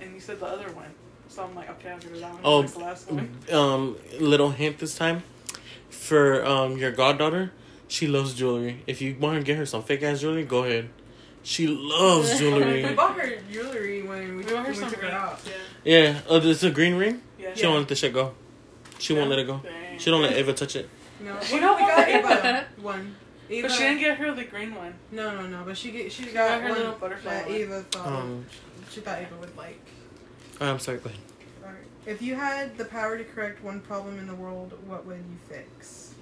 And you said the other one. So I'm like, okay, I'll give her that one. Oh, It's the last one. Um, little hint this time for um your goddaughter. She loves jewelry. If you want to get her some fake ass jewelry, go ahead. She loves jewelry. we bought her jewelry when we, We her when we took her out. Yeah. Yeah. Oh, this is a green ring. Yeah. She don't let the shit go. She won't let it go. Dang. She don't let Ava touch it. No, She we don't got Ava one. Ava, But she didn't get her the green one. no, no, no. But she get she She got, got her one little butterfly that one. Ava thought Um, she thought Ava would like. I'm sorry. Go ahead. Alright. If you had the power to correct one problem in the world, what would you fix?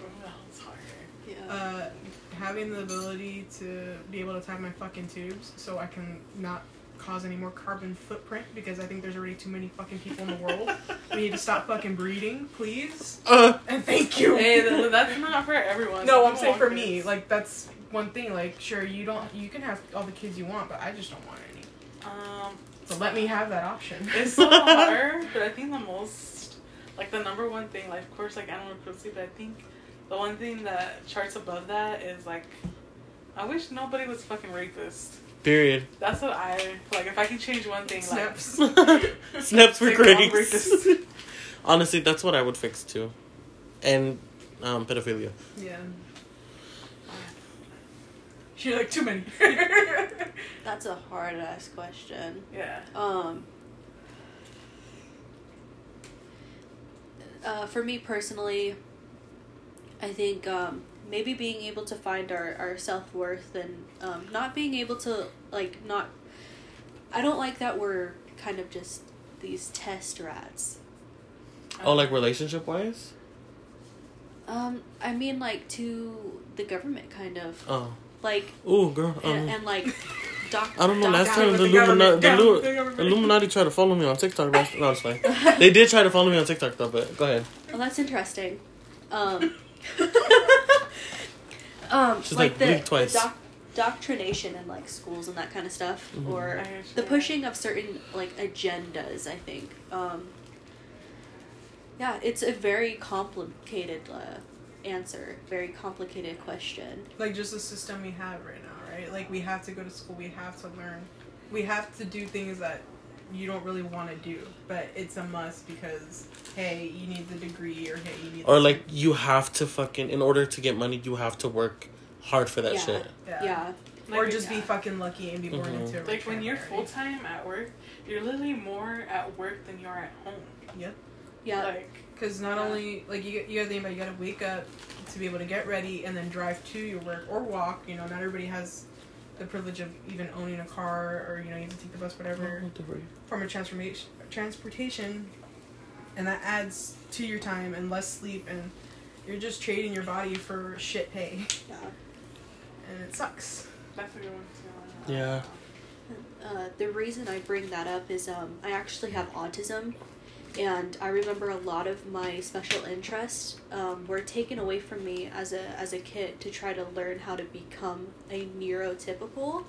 Oh, that was hard. Yeah. Uh, having the ability to be able to tie my fucking tubes so I can not cause any more carbon footprint because I think there's already too many fucking people in the world. we need to stop fucking breeding, please. Uh, And thank you. Hey, that's not for everyone. no, I'm saying for want me, like that's one thing. Like, sure, you don't, you can have all the kids you want, but I just don't want any. um, So let me have that option. it's so hard. But I think the most, like the number one thing, like of course, like animal cruelty. But I think the one thing that charts above that is like, I wish nobody was fucking rapist. period. That's what I like. If I can change one thing, like Snaps. Snaps for Take all grace. Honestly, that's what I would fix too. And um, pedophilia. yeah. She like too many. That's a hard ass question. yeah. Um, uh, for me personally, I think um, maybe being able to find our, our self worth and um, not being able to, like, not. I don't like that we're kind of just these test rats. Oh, like relationship wise? Um, I mean, like, to the government, kind of. Oh. Like, Ooh, girl. Um, and, and like, doc. I don't know. Last time the, the Illumina- the, Down Lu- the. Illuminati tried to follow me on TikTok. But no, it's fine. They did try to follow me on TikTok though, but go ahead. Well, that's interesting. Um, um, She's like, like, the, blink twice. the doc- doctrination in like schools and that kind of stuff, Mhm. or the pushing of certain like agendas. I think. Um, yeah, it's a very complicated uh, answer, very complicated question. like just the system we have right now, right? Like we have to go to school, we have to learn, we have to do things that you don't really want to do, but it's a must because hey, you need the degree, or hey, you need. Or this- like you have to fucking in order to get money, you have to work hard for that Yeah. shit. yeah. Yeah, Like, or when- just be fucking lucky and be born Mhm. into a like when you're full time at work, you're literally more at work than you are at home. Yep. Yeah, Like Because not Yeah. only like you, you gotta think about you gotta wake up to be able to get ready and then drive to your work or walk. You know, not everybody has the privilege of even owning a car or you know you have to take the bus, whatever form of transformation transportation, and that adds to your time and less sleep and you're just trading your body for shit pay yeah. and it sucks. that's a good one too. Yeah. Uh, the reason I bring that up is um, I actually have autism, and I remember a lot of my special interests um, were taken away from me as a as a kid to try to learn how to become a neurotypical.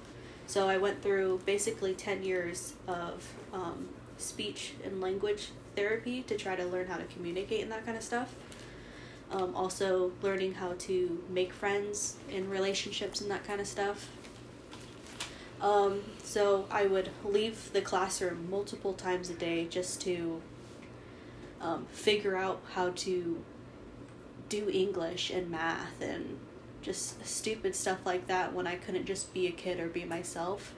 So I went through basically ten years of um, speech and language therapy to try to learn how to communicate and that kind of stuff. Um, also learning how to make friends in relationships and that kind of stuff. Um, so I would leave the classroom multiple times a day just to um, figure out how to do English and math and just stupid stuff like that when I couldn't just be a kid or be myself.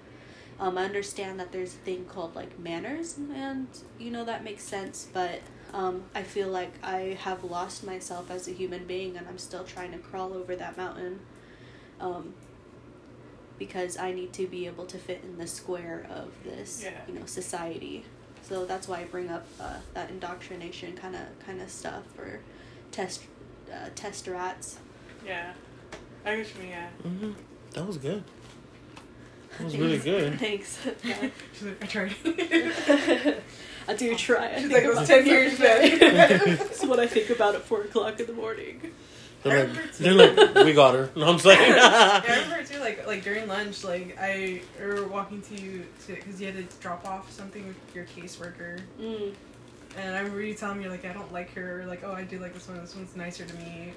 Um, I understand that there's a thing called like manners, and you know that makes sense, but um, I feel like I have lost myself as a human being and I'm still trying to crawl over that mountain. Um, because I need to be able to fit in the square of this, Yeah. you know, society. So that's why I bring up uh, that indoctrination kind of kind of stuff or test uh, test rats. Yeah. I get you, yeah. hmm That was good. That was really good. Thanks. Yeah. She's like, I tried. I do try. I She's think like, it was 10 years back. That's what I think about at four o'clock in the morning. They're like, they're like, we got her. No, I'm saying. yeah, I remember too. Like like during lunch, like I were walking to you because you had to drop off something with your caseworker, Mm. and I remember you telling me like I don't like her, like oh I do like this one, this one's nicer to me.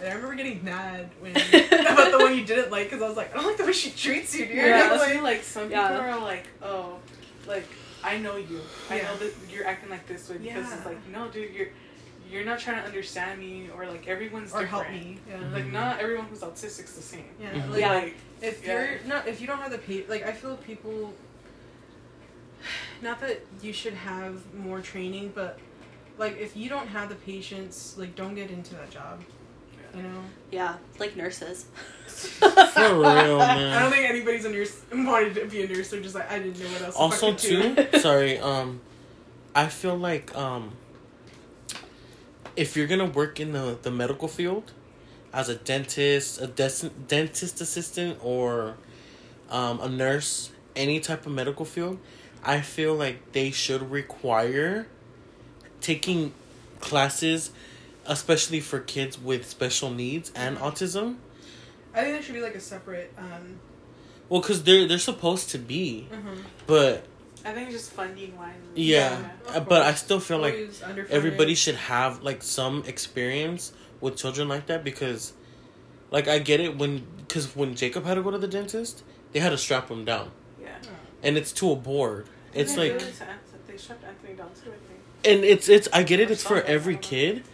And I remember getting mad when about the one you didn't like because I was like I don't like the way she treats you, dude. Yeah, Like, honestly, like some people Yeah. are like, oh, like I know you. I know that you're acting like this way because Yeah. it's like, no, dude, you're you're not trying to understand me or like everyone's or different. help me. Yeah. Like not everyone who's autistic's the same. Yeah, Mhm. like, Yeah. Like, if Yeah. you're not if you don't have the pa- like I feel people not that you should have more training but like if you don't have the patience like don't get into that job you know Yeah, like nurses. For real, I don't think anybody's a nurse wanted to be a nurse they're just like I didn't know what else to Also, do. too. Sorry. Um, I feel like um, if you're gonna work in the the medical field, as a dentist, a des- dentist assistant, or um, a nurse, any type of medical field, I feel like they should require taking classes, especially for kids with special needs and autism. I think there should be like a separate um Well, because they're they're supposed to be, uh-huh. but I think just funding wise. yeah, Yeah, uh, but I still feel like everybody should have like some experience with children like that because like i get it when because when jacob had to go to the dentist they had to strap him down Yeah. and it's to a board it's like did it to Anthony- They strapped Anthony down too, I think. and it's it's i get it it's for every kid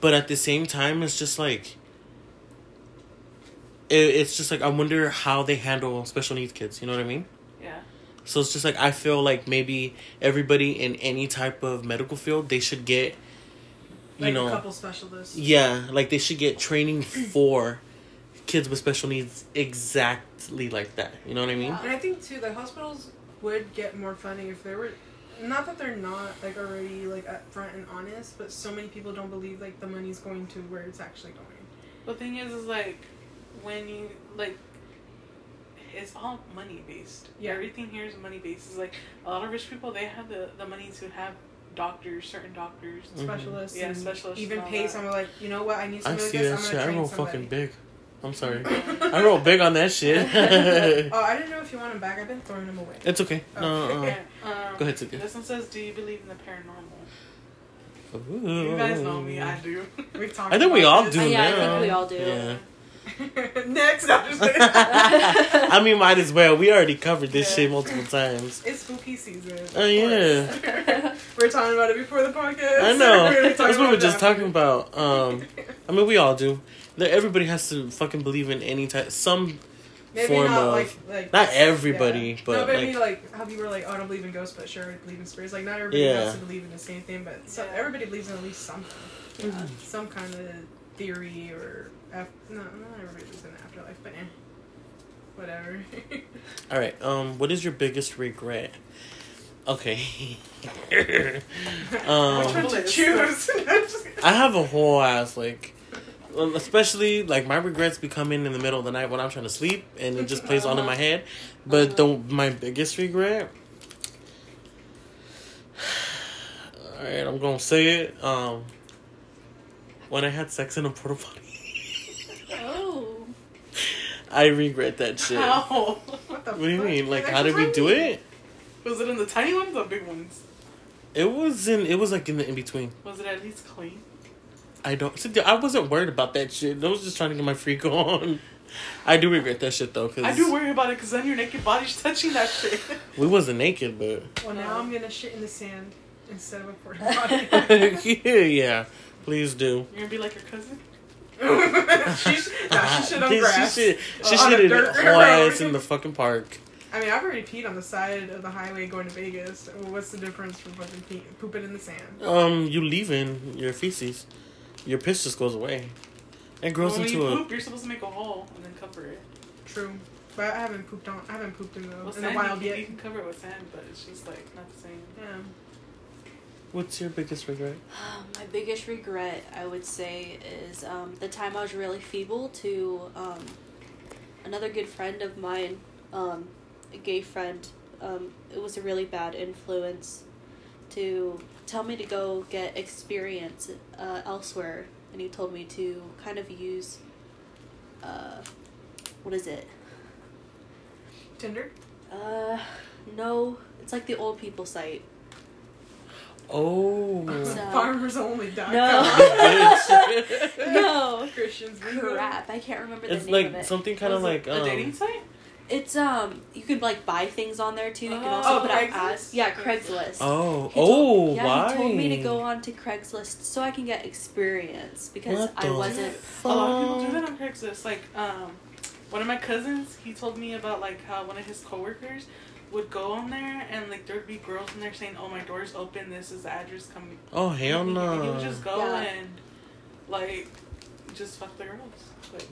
but at the same time it's just like it, it's just like i wonder how they handle special needs kids you know what i mean Yeah. So it's just like i feel like maybe everybody in any type of medical field they should get you like know a couple specialists Yeah, like they should get training for kids with special needs exactly like that. You know what I mean? And I think too, like hospitals would get more funding if there were, not that they're not like already like upfront and honest, but so many people don't believe like the money's going to where it's actually going. The thing is, is like when you like, it's all money based. Yeah. Everything here is money based. It's like a lot of rich people they have the the money to have doctors, certain doctors. Mhm. Specialists, Yeah, and specialists even pay that. someone like you know what I need I somebody like see this. that I'm shit. gonna I train roll somebody. fucking big. I'm sorry. I roll big on that shit. oh, I didn't know if you want them back. I've been throwing them away. it's okay. No, Okay. uh, Um, Go ahead, Cynthia. This one says, "Do you believe in the paranormal?" uh, You guys know me. I do. We talked. I think we all this. do Uh, yeah, I think we all do. Yeah. Next, I'm just. I mean, might as well. We already covered this Yeah. shit multiple times. It's spooky season. of Oh, yeah. we're talking about it before the podcast. I know. We're That's what we're just talking about. Um, I mean, we all do. There- Everybody has to fucking believe in any type, some Maybe form not of- like like not everybody, yeah. but, no, like- maybe like, how people are like, oh, I don't believe in ghosts, but sure, I believe in spirits. Like not everybody Yeah. has to believe in the same thing, but so, everybody believes in at least something, Yeah. some kind of theory or af- no, not everybody believes in the afterlife, but eh, whatever. All right. Um, what is your biggest regret? Okay. Which um, one to choose? I have a whole ass like, especially like my regrets be coming in the middle of the night when I'm trying to sleep and it just plays on in my head. But the my biggest regret. All right, I'm gonna say it. Um, when I had sex in a porta potty. I regret that shit. How? what the What do you fuck? mean? Like, Like, how did we do do it? Was it in the tiny ones or big ones? It was in. It was like in the in between. Was it at least clean? I don't. see, I wasn't worried about that shit. I was just trying to get my freak on. I do regret that shit though, cause I do worry about it because then your naked body's touching that shit. we wasn't naked, but Well, now I'm gonna shit in the sand instead of a porta potty. yeah, yeah. Please do. You're gonna be like your cousin. she, sh- nah, she shit on grass. She shit, she Uh, on dirt whole road. ass in the fucking park. I mean, I've already peed on the side of the highway going to Vegas. What's the difference from fucking pee- pooping in the sand? Um, you leaving your feces, your piss just goes away. It grows Well, when into you a. poop, you're supposed to make a hole and then cover it. True, but I haven't pooped on. I haven't pooped in the, Well, in the sand, wild you, yet. you can cover it with sand, but it's just like not the same. Yeah. What's your biggest regret? My biggest regret, I would say, is um, the time I was really feeble to um, another good friend of mine, um, a gay friend. Um, it was a really bad influence to tell me to go get experience uh, elsewhere and he told me to kind of use, uh, what is it? Tinder. Uh, no, it's like the old people site. Oh. So- Farmers only. No. Bitch. no, Christians. crap! I can't remember the it's name like of it. something kind of like it a um, dating site. It's um, you could like buy things on there too. You can Oh, also put out Craigslist? ads. Yeah, Craigslist. Oh, He told- oh, yeah, why? he told me to go on to Craigslist so I can get experience because What I wasn't. A lot of people do that on Craigslist. Like, um, one of my cousins, he told me about like how one of his coworkers would go on there and like there'd be girls in there saying, "Oh, my door's open. This is the address. Come." Oh hell And he- and he would just go Yeah. and like just fuck the girls. Like,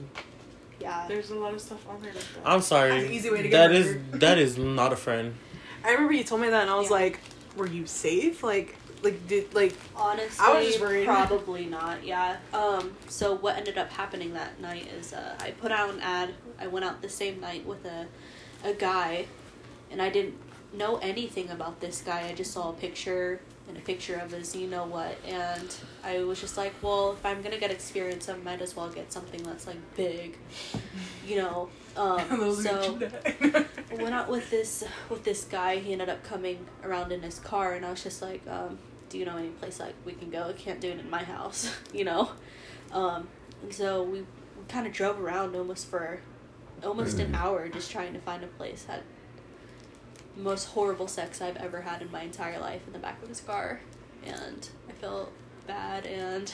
Yeah. there's a lot of stuff on there like that. I'm sorry. That's an easy way to get That is that is not a friend. I remember you told me that, and I was Yeah. like, "Were you safe? Like, like did like Honestly, I was just worried. probably not. Yeah. Um. So what ended up happening that night is uh, I put out an ad. I went out the same night with a, a guy, and I didn't know anything about this guy. I just saw a picture and a picture of his you know what, and I was just like, well, if I'm gonna get experience, I might as well get something that's like big, you know. Um. so. are I went out with this with this guy. He ended up coming around in his car, and I was just like, um, "Do you know any place like we can go? I can't do it in my house, you know." Um, so we, we kind of drove around almost for almost an hour, just trying to find a place that most horrible sex I've ever had in my entire life in the back of his car, and I felt bad and.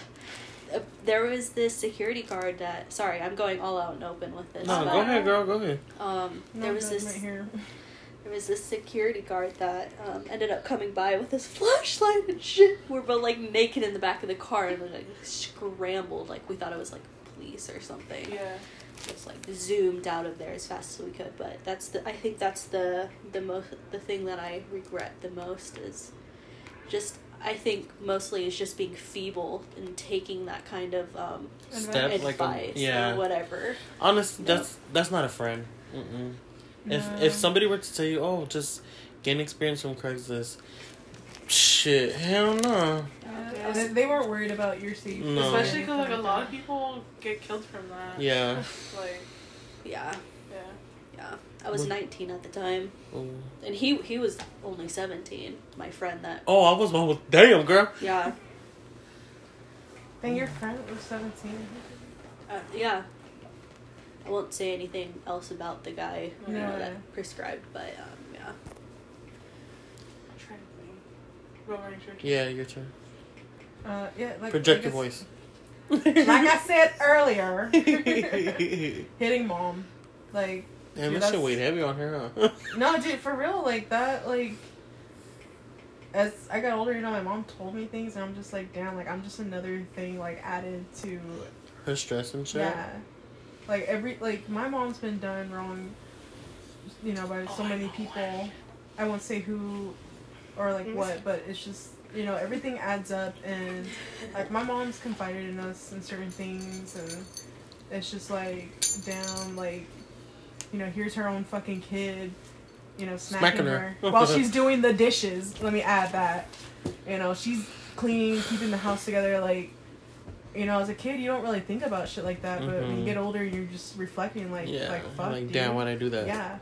Uh, there was this security guard that. Sorry, I'm going all out and open with this. No, but, go ahead, girl. Go ahead. Um, No, there was this right here. there was this security guard that um, ended up coming by with his flashlight and shit. We're both like naked in the back of the car and like scrambled like we thought it was like police or something. yeah. Just like zoomed out of there as fast as we could. But that's the I think that's the the most the thing that I regret the most is just I think mostly is just being feeble and taking that kind of um, Step advice like a, yeah. or whatever. Honestly, No. that's that's not a friend. Mm-mm. If if somebody were to tell you, oh, just gain experience from Craigslist, shit, hell no. Yeah, they, they weren't worried about your safety. No. Especially because like a lot of people get killed from that. Yeah. Like, Yeah, yeah. yeah. I was Well- 19 at the time. Ooh. And he he was only seventeen. My friend that Oh, I was well, damn girl. yeah Then your friend was seventeen. uh, yeah. I won't say anything else about the guy you know, that prescribed, but um, yeah. I'm trying to think. What were you trying to- Yeah, your turn. Uh, yeah, like Project your voice. Like I said earlier, hitting mom, like Damn, Dude, that shit weighed heavy on her, huh? no, dude, for real, like that, like. As I got older, you know, my mom told me things, and I'm just like, damn, like I'm just another thing, like added to her stress and shit. Yeah. Like every like my mom's been done wrong you know, by Oh, so I many people. I won't say who or like Mm. what, but it's just you know, everything adds up and like my mom's confided in us in certain things and it's just like damn like you know, here's her own fucking kid, you know, smacking, Smacking her, her. while she's doing the dishes. Let me add that. You know, she's cleaning, keeping the house together like you know, as a kid, you don't really think about shit like that, but when you Mhm. get older, you're just reflecting, like, yeah. like fuck, like, damn, why'd I do that? Yeah.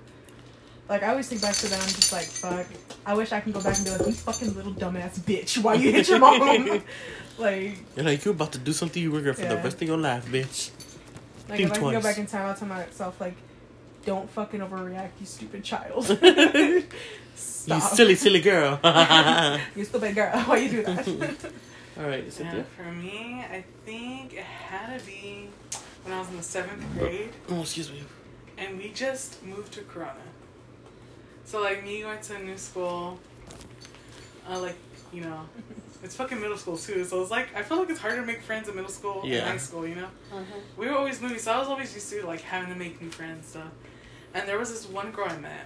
Like, I always think back to that, I'm just like, fuck. I wish I can go back and be like, you fucking little dumbass bitch, why you hit your mom? like, You're like, you're about to do something you regret for the rest of your life, bitch. like Think if I can go back in time, I'll tell myself, like, don't fucking overreact, you stupid child. Stop. You silly, silly girl. You stupid girl. Why you do that? right, Yeah, Cynthia. for me, I think it had to be when I was in the seventh grade, Oh, excuse me. and we just moved to Corona. So like me going to a new school, uh, like you know, it's fucking middle school too. So it's like I feel like it's harder to make friends in middle school Yeah. and high school. You know, Uh-huh. we were always moving, so I was always used to like having to make new friends stuff. And there was this one girl I met.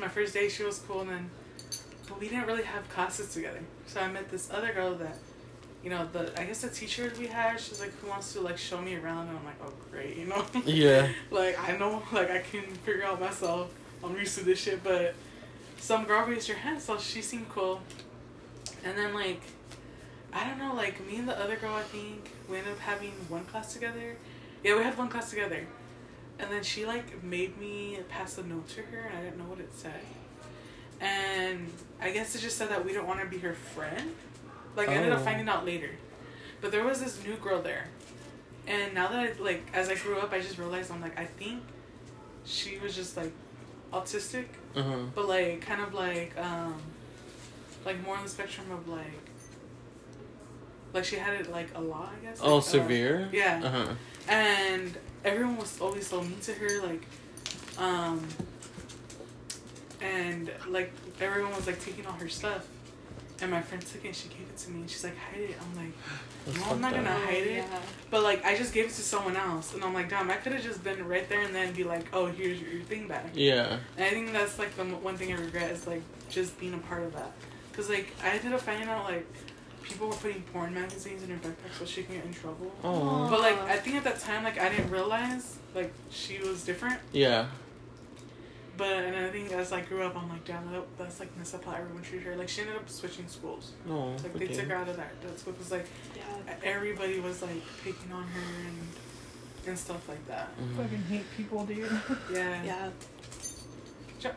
My first day, she was cool, and then but we didn't really have classes together. So I met this other girl that, you know, the I guess the teacher we had, she's like, who wants to like show me around? And I'm like, oh great, you know. Yeah. like I know, like I can figure out myself. I'm used to this shit, but some girl raised her hand, so she seemed cool. And then like, I don't know, like me and the other girl, I think we ended up having one class together. Yeah, we had one class together, and then she like made me pass a note to her, and I didn't know what it said. And I guess it just said that we don't want to be her friend. Like I ended up Oh. finding out later, but there was this new girl there, and now that I like as I grew up, I just realized I'm like I think she was just like autistic Uh-huh. but like kind of like um like more on the spectrum of like like she had it like a lot i guess Oh, like, uh, severe. yeah Uh huh. and everyone was always so mean to her like um and like everyone was like taking all her stuff and my friend took it and she gave it to me and she's like hide it i'm like That's No, I'm not gonna up. Hide it. yeah. but like i just gave it to someone else and i'm like damn i could have just been right there and then be like oh here's your, your thing back Yeah. and I think that's like the m- one thing I regret is like just being a part of that. Cause like I ended up finding out like people were putting porn magazines in her backpack so she can get in trouble. Oh. But like I think at that time like I didn't realize like she was different. Yeah. But and I think as I grew up I'm like damn that, that's like messed up how everyone treated her. Like she ended up switching schools. No. Like they took her out of that, that school because like Yeah. everybody was like picking on her and and stuff like that. Mhm. Fucking hate people, dude. Yeah. Yeah.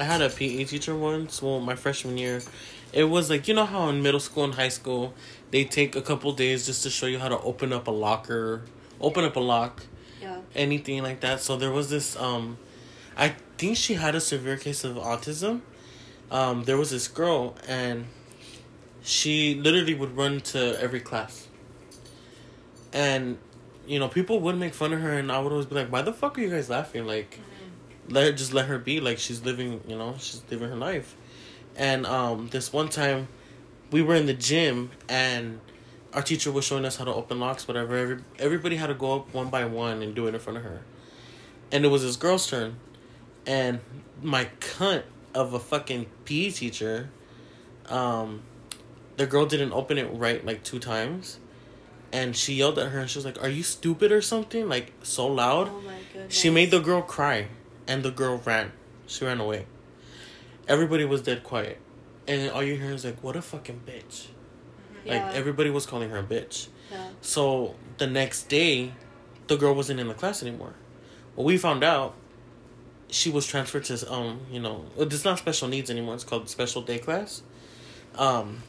I had a PE teacher once. Well, my freshman year, it was like you know how in middle school and high school they take a couple days just to show you how to open up a locker, open up a lock, Yeah. anything like that. So there was this. Um, I think she had a severe case of autism. Um, there was this girl and she literally would run to every class. And you know, people would make fun of her, and I would always be like, "Why the fuck are you guys laughing?" Like, let her just let her be like she's living you know she's living her life and um this one time we were in the gym and our teacher was showing us how to open locks whatever Every, everybody had to go up one by one and do it in front of her and it was this girl's turn and my cunt of a fucking PE teacher um the girl didn't open it right like two times and she yelled at her and she was like are you stupid or something like so loud Oh my goodness. she made the girl cry, and the girl ran. She ran away. Everybody was dead quiet, and all you hear is like, "What a fucking bitch!" Yeah. Like everybody was calling her a bitch. Yeah. So the next day, the girl wasn't in the class anymore. Well, we found out she was transferred to um, you know, it's not special needs anymore. It's called special day class. Um,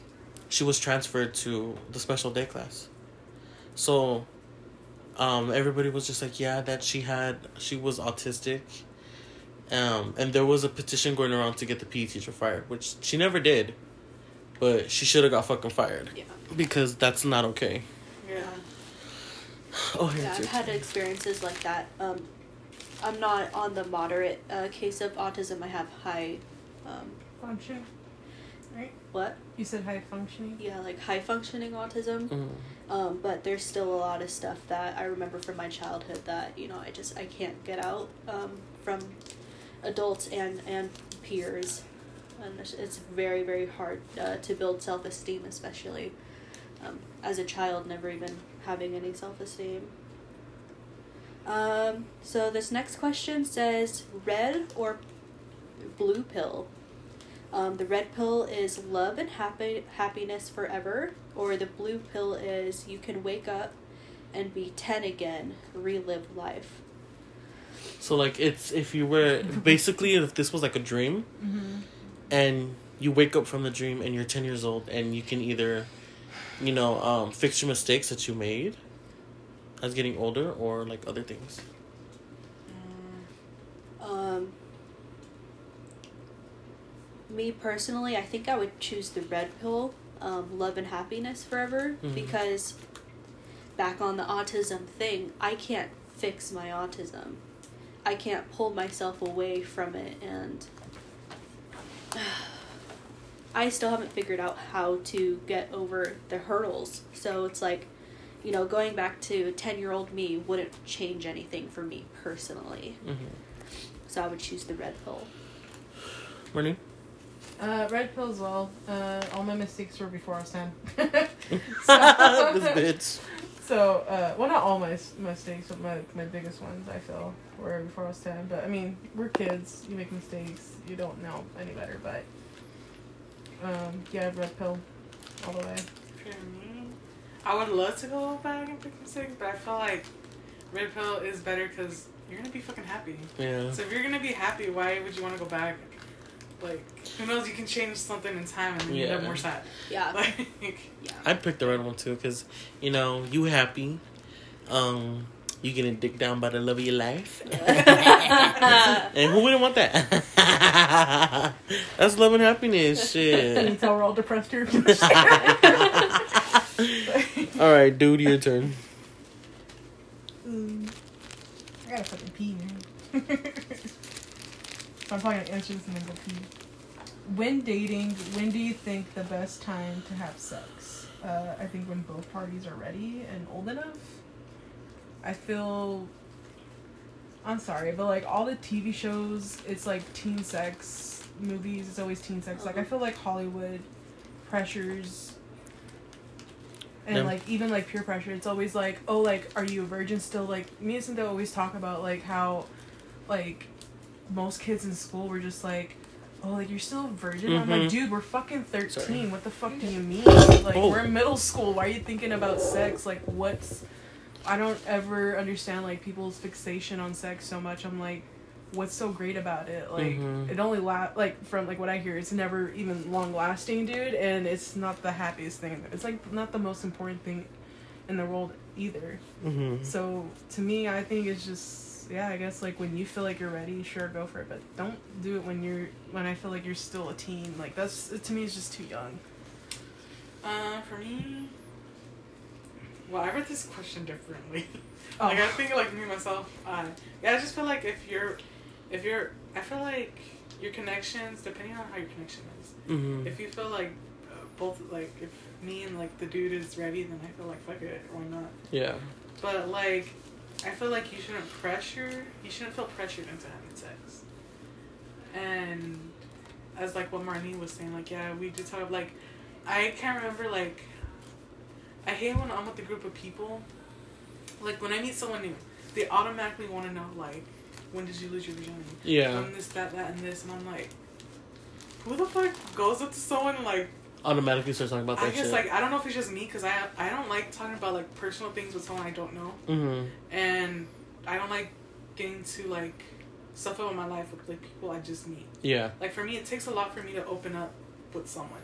she was transferred to the special day class. So, um, everybody was just like, yeah, that she had, she was autistic. Um, and there was a petition going around to get the PE teacher fired, which she never did. But she should have got fucking fired Yeah. because that's not okay. Yeah. Oh, Yeah, I've had experiences like that. Um, I'm not on the moderate uh, case of autism. I have high, um, Function. Right. What? You said high functioning. Yeah, like high functioning autism. Mm. Um, but there's still a lot of stuff that I remember from my childhood that you know I just I can't get out um, from adults and and peers, and it's, it's very very hard uh, to build self esteem, especially um, as a child, never even having any self esteem. Um, so this next question says red or blue pill. Um, the red pill is love and happy happiness forever, or the blue pill is you can wake up and be ten again, relive life. So like it's if you were basically if this was like a dream Mm-hmm. and you wake up from the dream and you're 10 years old and you can either you know um, fix your mistakes that you made as getting older or like other things Um, me personally, I think I would choose the red pill, um, love and happiness forever, Mhm. because back on the autism thing, I can't fix my autism. I can't pull myself away from it, and I still haven't figured out how to get over the hurdles. So it's like, you know, going back to 10 year old me wouldn't change anything for me personally. mm-hmm. So I would choose the red pill. Morning. Uh, red pill as well. Uh, all my mistakes were before I was ten. this bitch So, uh, well, not all my mistakes, but my, my biggest ones I feel were before I was 10. But, I mean, we're kids. You make mistakes. You don't know any better. But, um, yeah, red pill all the way. For me, I would love to go back and pick six, but I feel like red pill is better because you're gonna be fucking happy. Yeah. So if you're gonna be happy, why would you want to go back? Like, who knows? You can change something in time and then you end up more sad. Yeah. Like, Yeah. I'd pick the red one too, cause you know you happy, um, you getting dick down by the love of your life, and who wouldn't want that? That's love and happiness, Can you shit. tell we're all depressed here? All right, dude, your turn. Mm, I gotta fucking pee, man. so I'm probably gonna answer this and then go pee. When dating, when do you think the best time to have sex? Uh, I think when both parties are ready and old enough. I feel. I'm sorry, but like all the TV shows, it's like teen sex movies. It's always teen sex. Like I feel like Hollywood pressures and Yeah. like even like peer pressure it's always like oh like are you a virgin still like me and Cynthia always talk about like how like most kids in school were just like oh like you're still a virgin i'm like Mhm. dude we're fucking 13 Sorry. what the fuck do you mean like Oh. we're in middle school why are you thinking about sex like what's i don't ever understand like people's fixation on sex so much i'm like what's so great about it like Mhm. it only la- like from like what i hear it's never even long lasting dude and it's not the happiest thing it's like not the most important thing in the world either Mm-hmm. so to me i think it's just yeah i guess like when you feel like you're ready sure go for it but don't do it when you're when i feel like you're still a teen like that's to me it's just too young uh, for me, well, I read this question differently. oh Like I think like me myself, uh, yeah, I just feel like if you're, if you're, I feel like your connections, depending on how your connection is, Mm-hmm. if you feel like uh, both, like if me and like the dude is ready, then I feel like fuck it, why not? Yeah. But like, I feel like you shouldn't pressure. You shouldn't feel pressured into having sex. And as like what Marlene was saying, like yeah, we do talk like, I can't remember like. I hate when I'm with a group of people. Like when I meet someone new, they automatically want to know like, when did you lose your virginity? Yeah. When this, that, that, and this, and I'm like, who the fuck goes up to someone and, like? Automatically starts talking about that I guess shit. like I don't know if it's just me because I I don't like talking about like personal things with someone I don't know mm-hmm. and I don't like getting to like stuff about my life with like people I just meet. Yeah. Like for me, it takes a lot for me to open up with someone.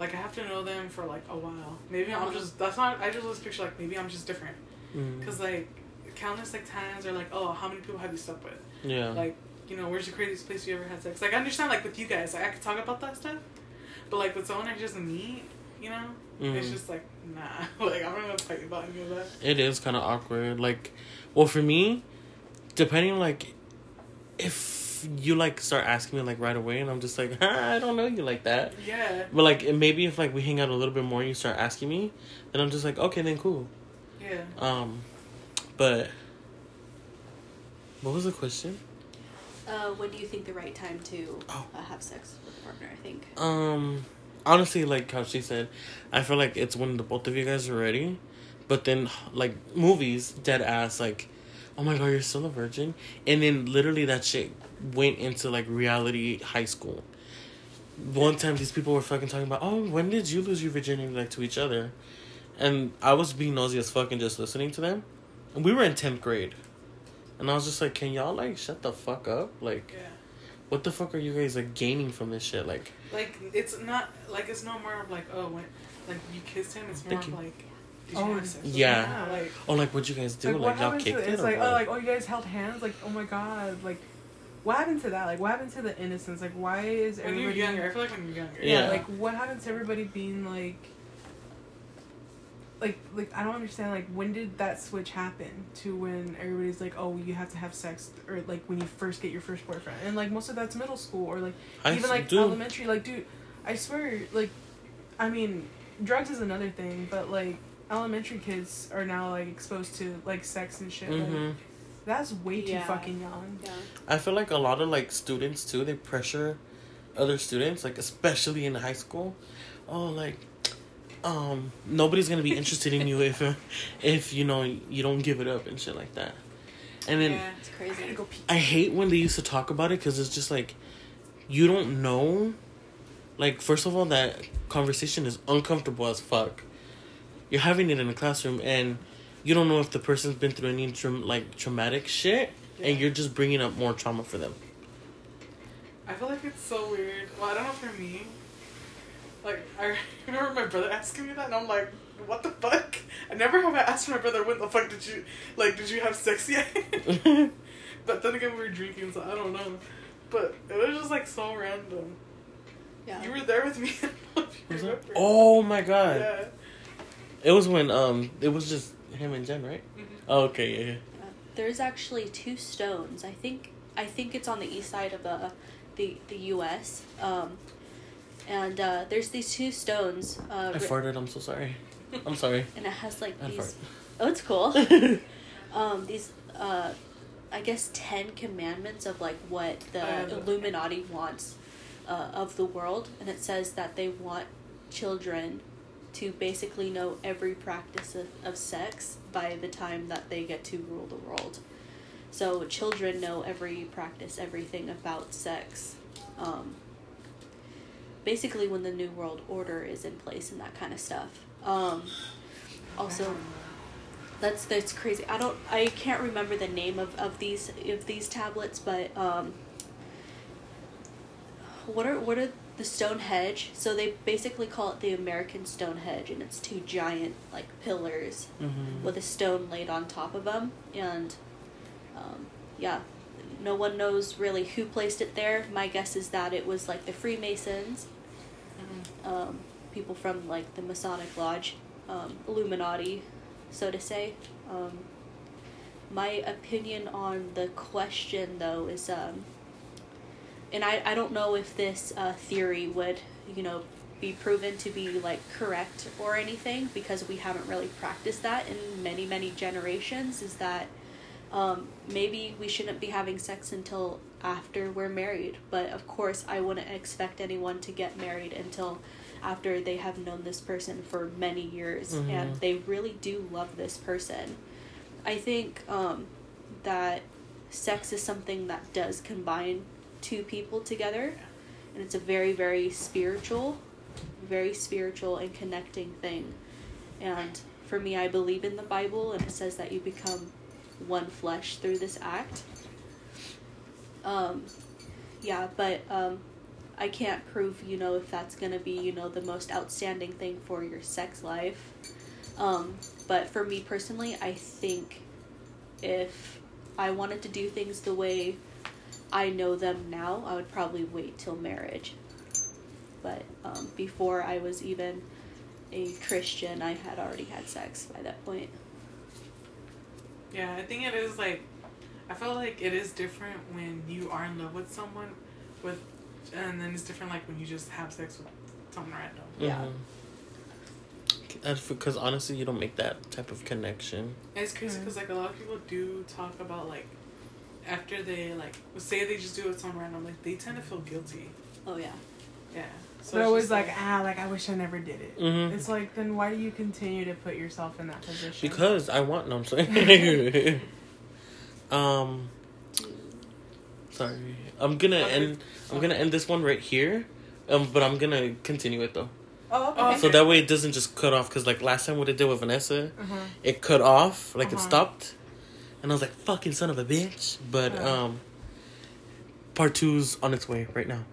Like I have to know them for like a while. Maybe I'm just that's not. I just just picture like maybe I'm just different Mm-hmm. because like countless like times are like oh how many people have you slept with Yeah. like you know where's the craziest place you ever had sex like I understand like with you guys like I could talk about that stuff but like with someone I just meet you know it's Mhm. just like nah like I'm not gonna tell you about any of that It is kind of awkward. Like, well, for me, depending like, if you like start asking me like right away, and I'm just like, I don't know you like that. yeah But like, maybe if like we hang out a little bit more, and you start asking me, then I'm just like, okay, then cool. yeah Um, but what was the question? Uh, when do you think the right time to Oh. uh, have sex with a partner? I think. Um, honestly, like how she said, I feel like it's when the both of you guys are ready. But then, like movies, dead ass, like, oh my god, you're still a virgin, and then literally that shit went into like reality high school. One time, these people were fucking talking about, oh, when did you lose your virginity like to each other? And I was being nosy as fucking just listening to them, and we were in tenth grade, and I was just like, can y'all like shut the fuck up? Like, yeah what the fuck are you guys like gaining from this shit? Like. like it's not like it's no more of like oh when like you kissed him it's more Thank of you. like did you Oh, have yeah. like Oh, like what'd you guys do? like, Like, y'all happened kicked to it? it's or like oh, what? oh like oh you guys held hands like oh my god like what happened to that like what happened to the innocence like why is when you're everybody younger I feel like when you're younger yeah, Yeah. like what happened to everybody being like like like I don't understand like when did that switch happen to when everybody's like oh you have to have sex or like when you first get your first boyfriend and like most of that's middle school or like I even like do. elementary like dude I swear like I mean drugs is another thing but like elementary kids are now like exposed to like sex and shit like Mhm. that's way too Yeah. fucking young Yeah. I feel like a lot of like students too. They pressure other students, like especially in high school. Oh, like, um, nobody's gonna be interested in you if, uh, if you know you don't give it up and shit like that. And then yeah It's crazy. go pee I hate when they used to talk about it because it's just like, you don't know. Like, first of all, that conversation is uncomfortable as fuck. you're having it in a classroom and you don't know if the person's been through any tra- like traumatic shit and you're just bringing up more trauma for them. I feel like it's so weird. Well, I don't know for me. Like I remember my brother asking me that, and I'm like, "What the fuck?" I never have I asked my brother, "When the fuck did you like? Did you have sex yet?" but then again, we were drinking, so I don't know. But it was just like so random. Yeah. You were there with me. I don't know if you Was it? remember. Oh my god. Yeah. It was when um it was just him and Jen, right? Mhm. Oh, okay, yeah, yeah. Yeah. There's actually two stones. I think I think it's on the east side of the the the U.S. Um, and uh, there's these two stones. Uh, I ri- farted. I'm so sorry. I'm sorry. and it has like I these. fart. Oh, it's cool. um, these uh, I guess ten commandments of like what the I. Illuminati wants uh, of the world, and it says that they want children to basically know every practice of, of sex by the time that they get to rule the world. So children know every practice, everything about sex. Um, basically, when the new world order is in place and that kind of stuff. Um, also, that's that's crazy. I don't. I can't remember the name of, of these of these tablets, but um, what are what are the Stonehenge? So they basically call it the American Stonehenge, and it's two giant like pillars Mm-hmm. with a stone laid on top of them, and um, yeah, no one knows really who placed it there. My guess is that it was like the Freemasons. Um, people from like the Masonic Lodge, um, Illuminati, so to say. Um, my opinion on the question, though, is, um, and I, I don't know if this uh, theory would, you know, be proven to be like correct or anything because we haven't really practiced that in many many generations. Is that um, maybe we shouldn't be having sex until after we're married. But of course, I wouldn't expect anyone to get married until after they have known this person for many years Mhm. and they really do love this person. I think um, that sex is something that does combine two people together, and it's a very, very spiritual, very spiritual and connecting thing. And for me, I believe in the Bible, and it says that you become one flesh through this act. Um, yeah, but um, I can't prove, you know, if that's gonna be, you know, the most outstanding thing for your sex life. Um, but for me personally, I think if I wanted to do things the way I know them now, I would probably wait till marriage. But um, before I was even a Christian, I had already had sex by that point. Yeah, I think it is like I feel like it is different when you are in love with someone with and then it's different like when you just have sex with someone random. Yeah. Mm-hmm. That's because honestly, you don't make that type of connection. It's crazy because like a lot of people do talk about like after they like say they just do it with someone random, like they tend to feel guilty. Oh yeah. Yeah. So They're it's always just, like, ah, like I wish I never did it. Mm-hmm. It's like, then why do you continue to put yourself in that position? Because I want. No, I'm sorry. um, sorry. I'm gonna end. I'm gonna end this one right here. Um, but I'm gonna continue it though, oh, okay. Oh, so that way it doesn't just cut off. Cause like last time what it did with Vanessa, uh-huh. it cut off, like it Uh-huh. stopped, and I was like, "Fucking son of a bitch!" But Uh. um, part two's on its way right now.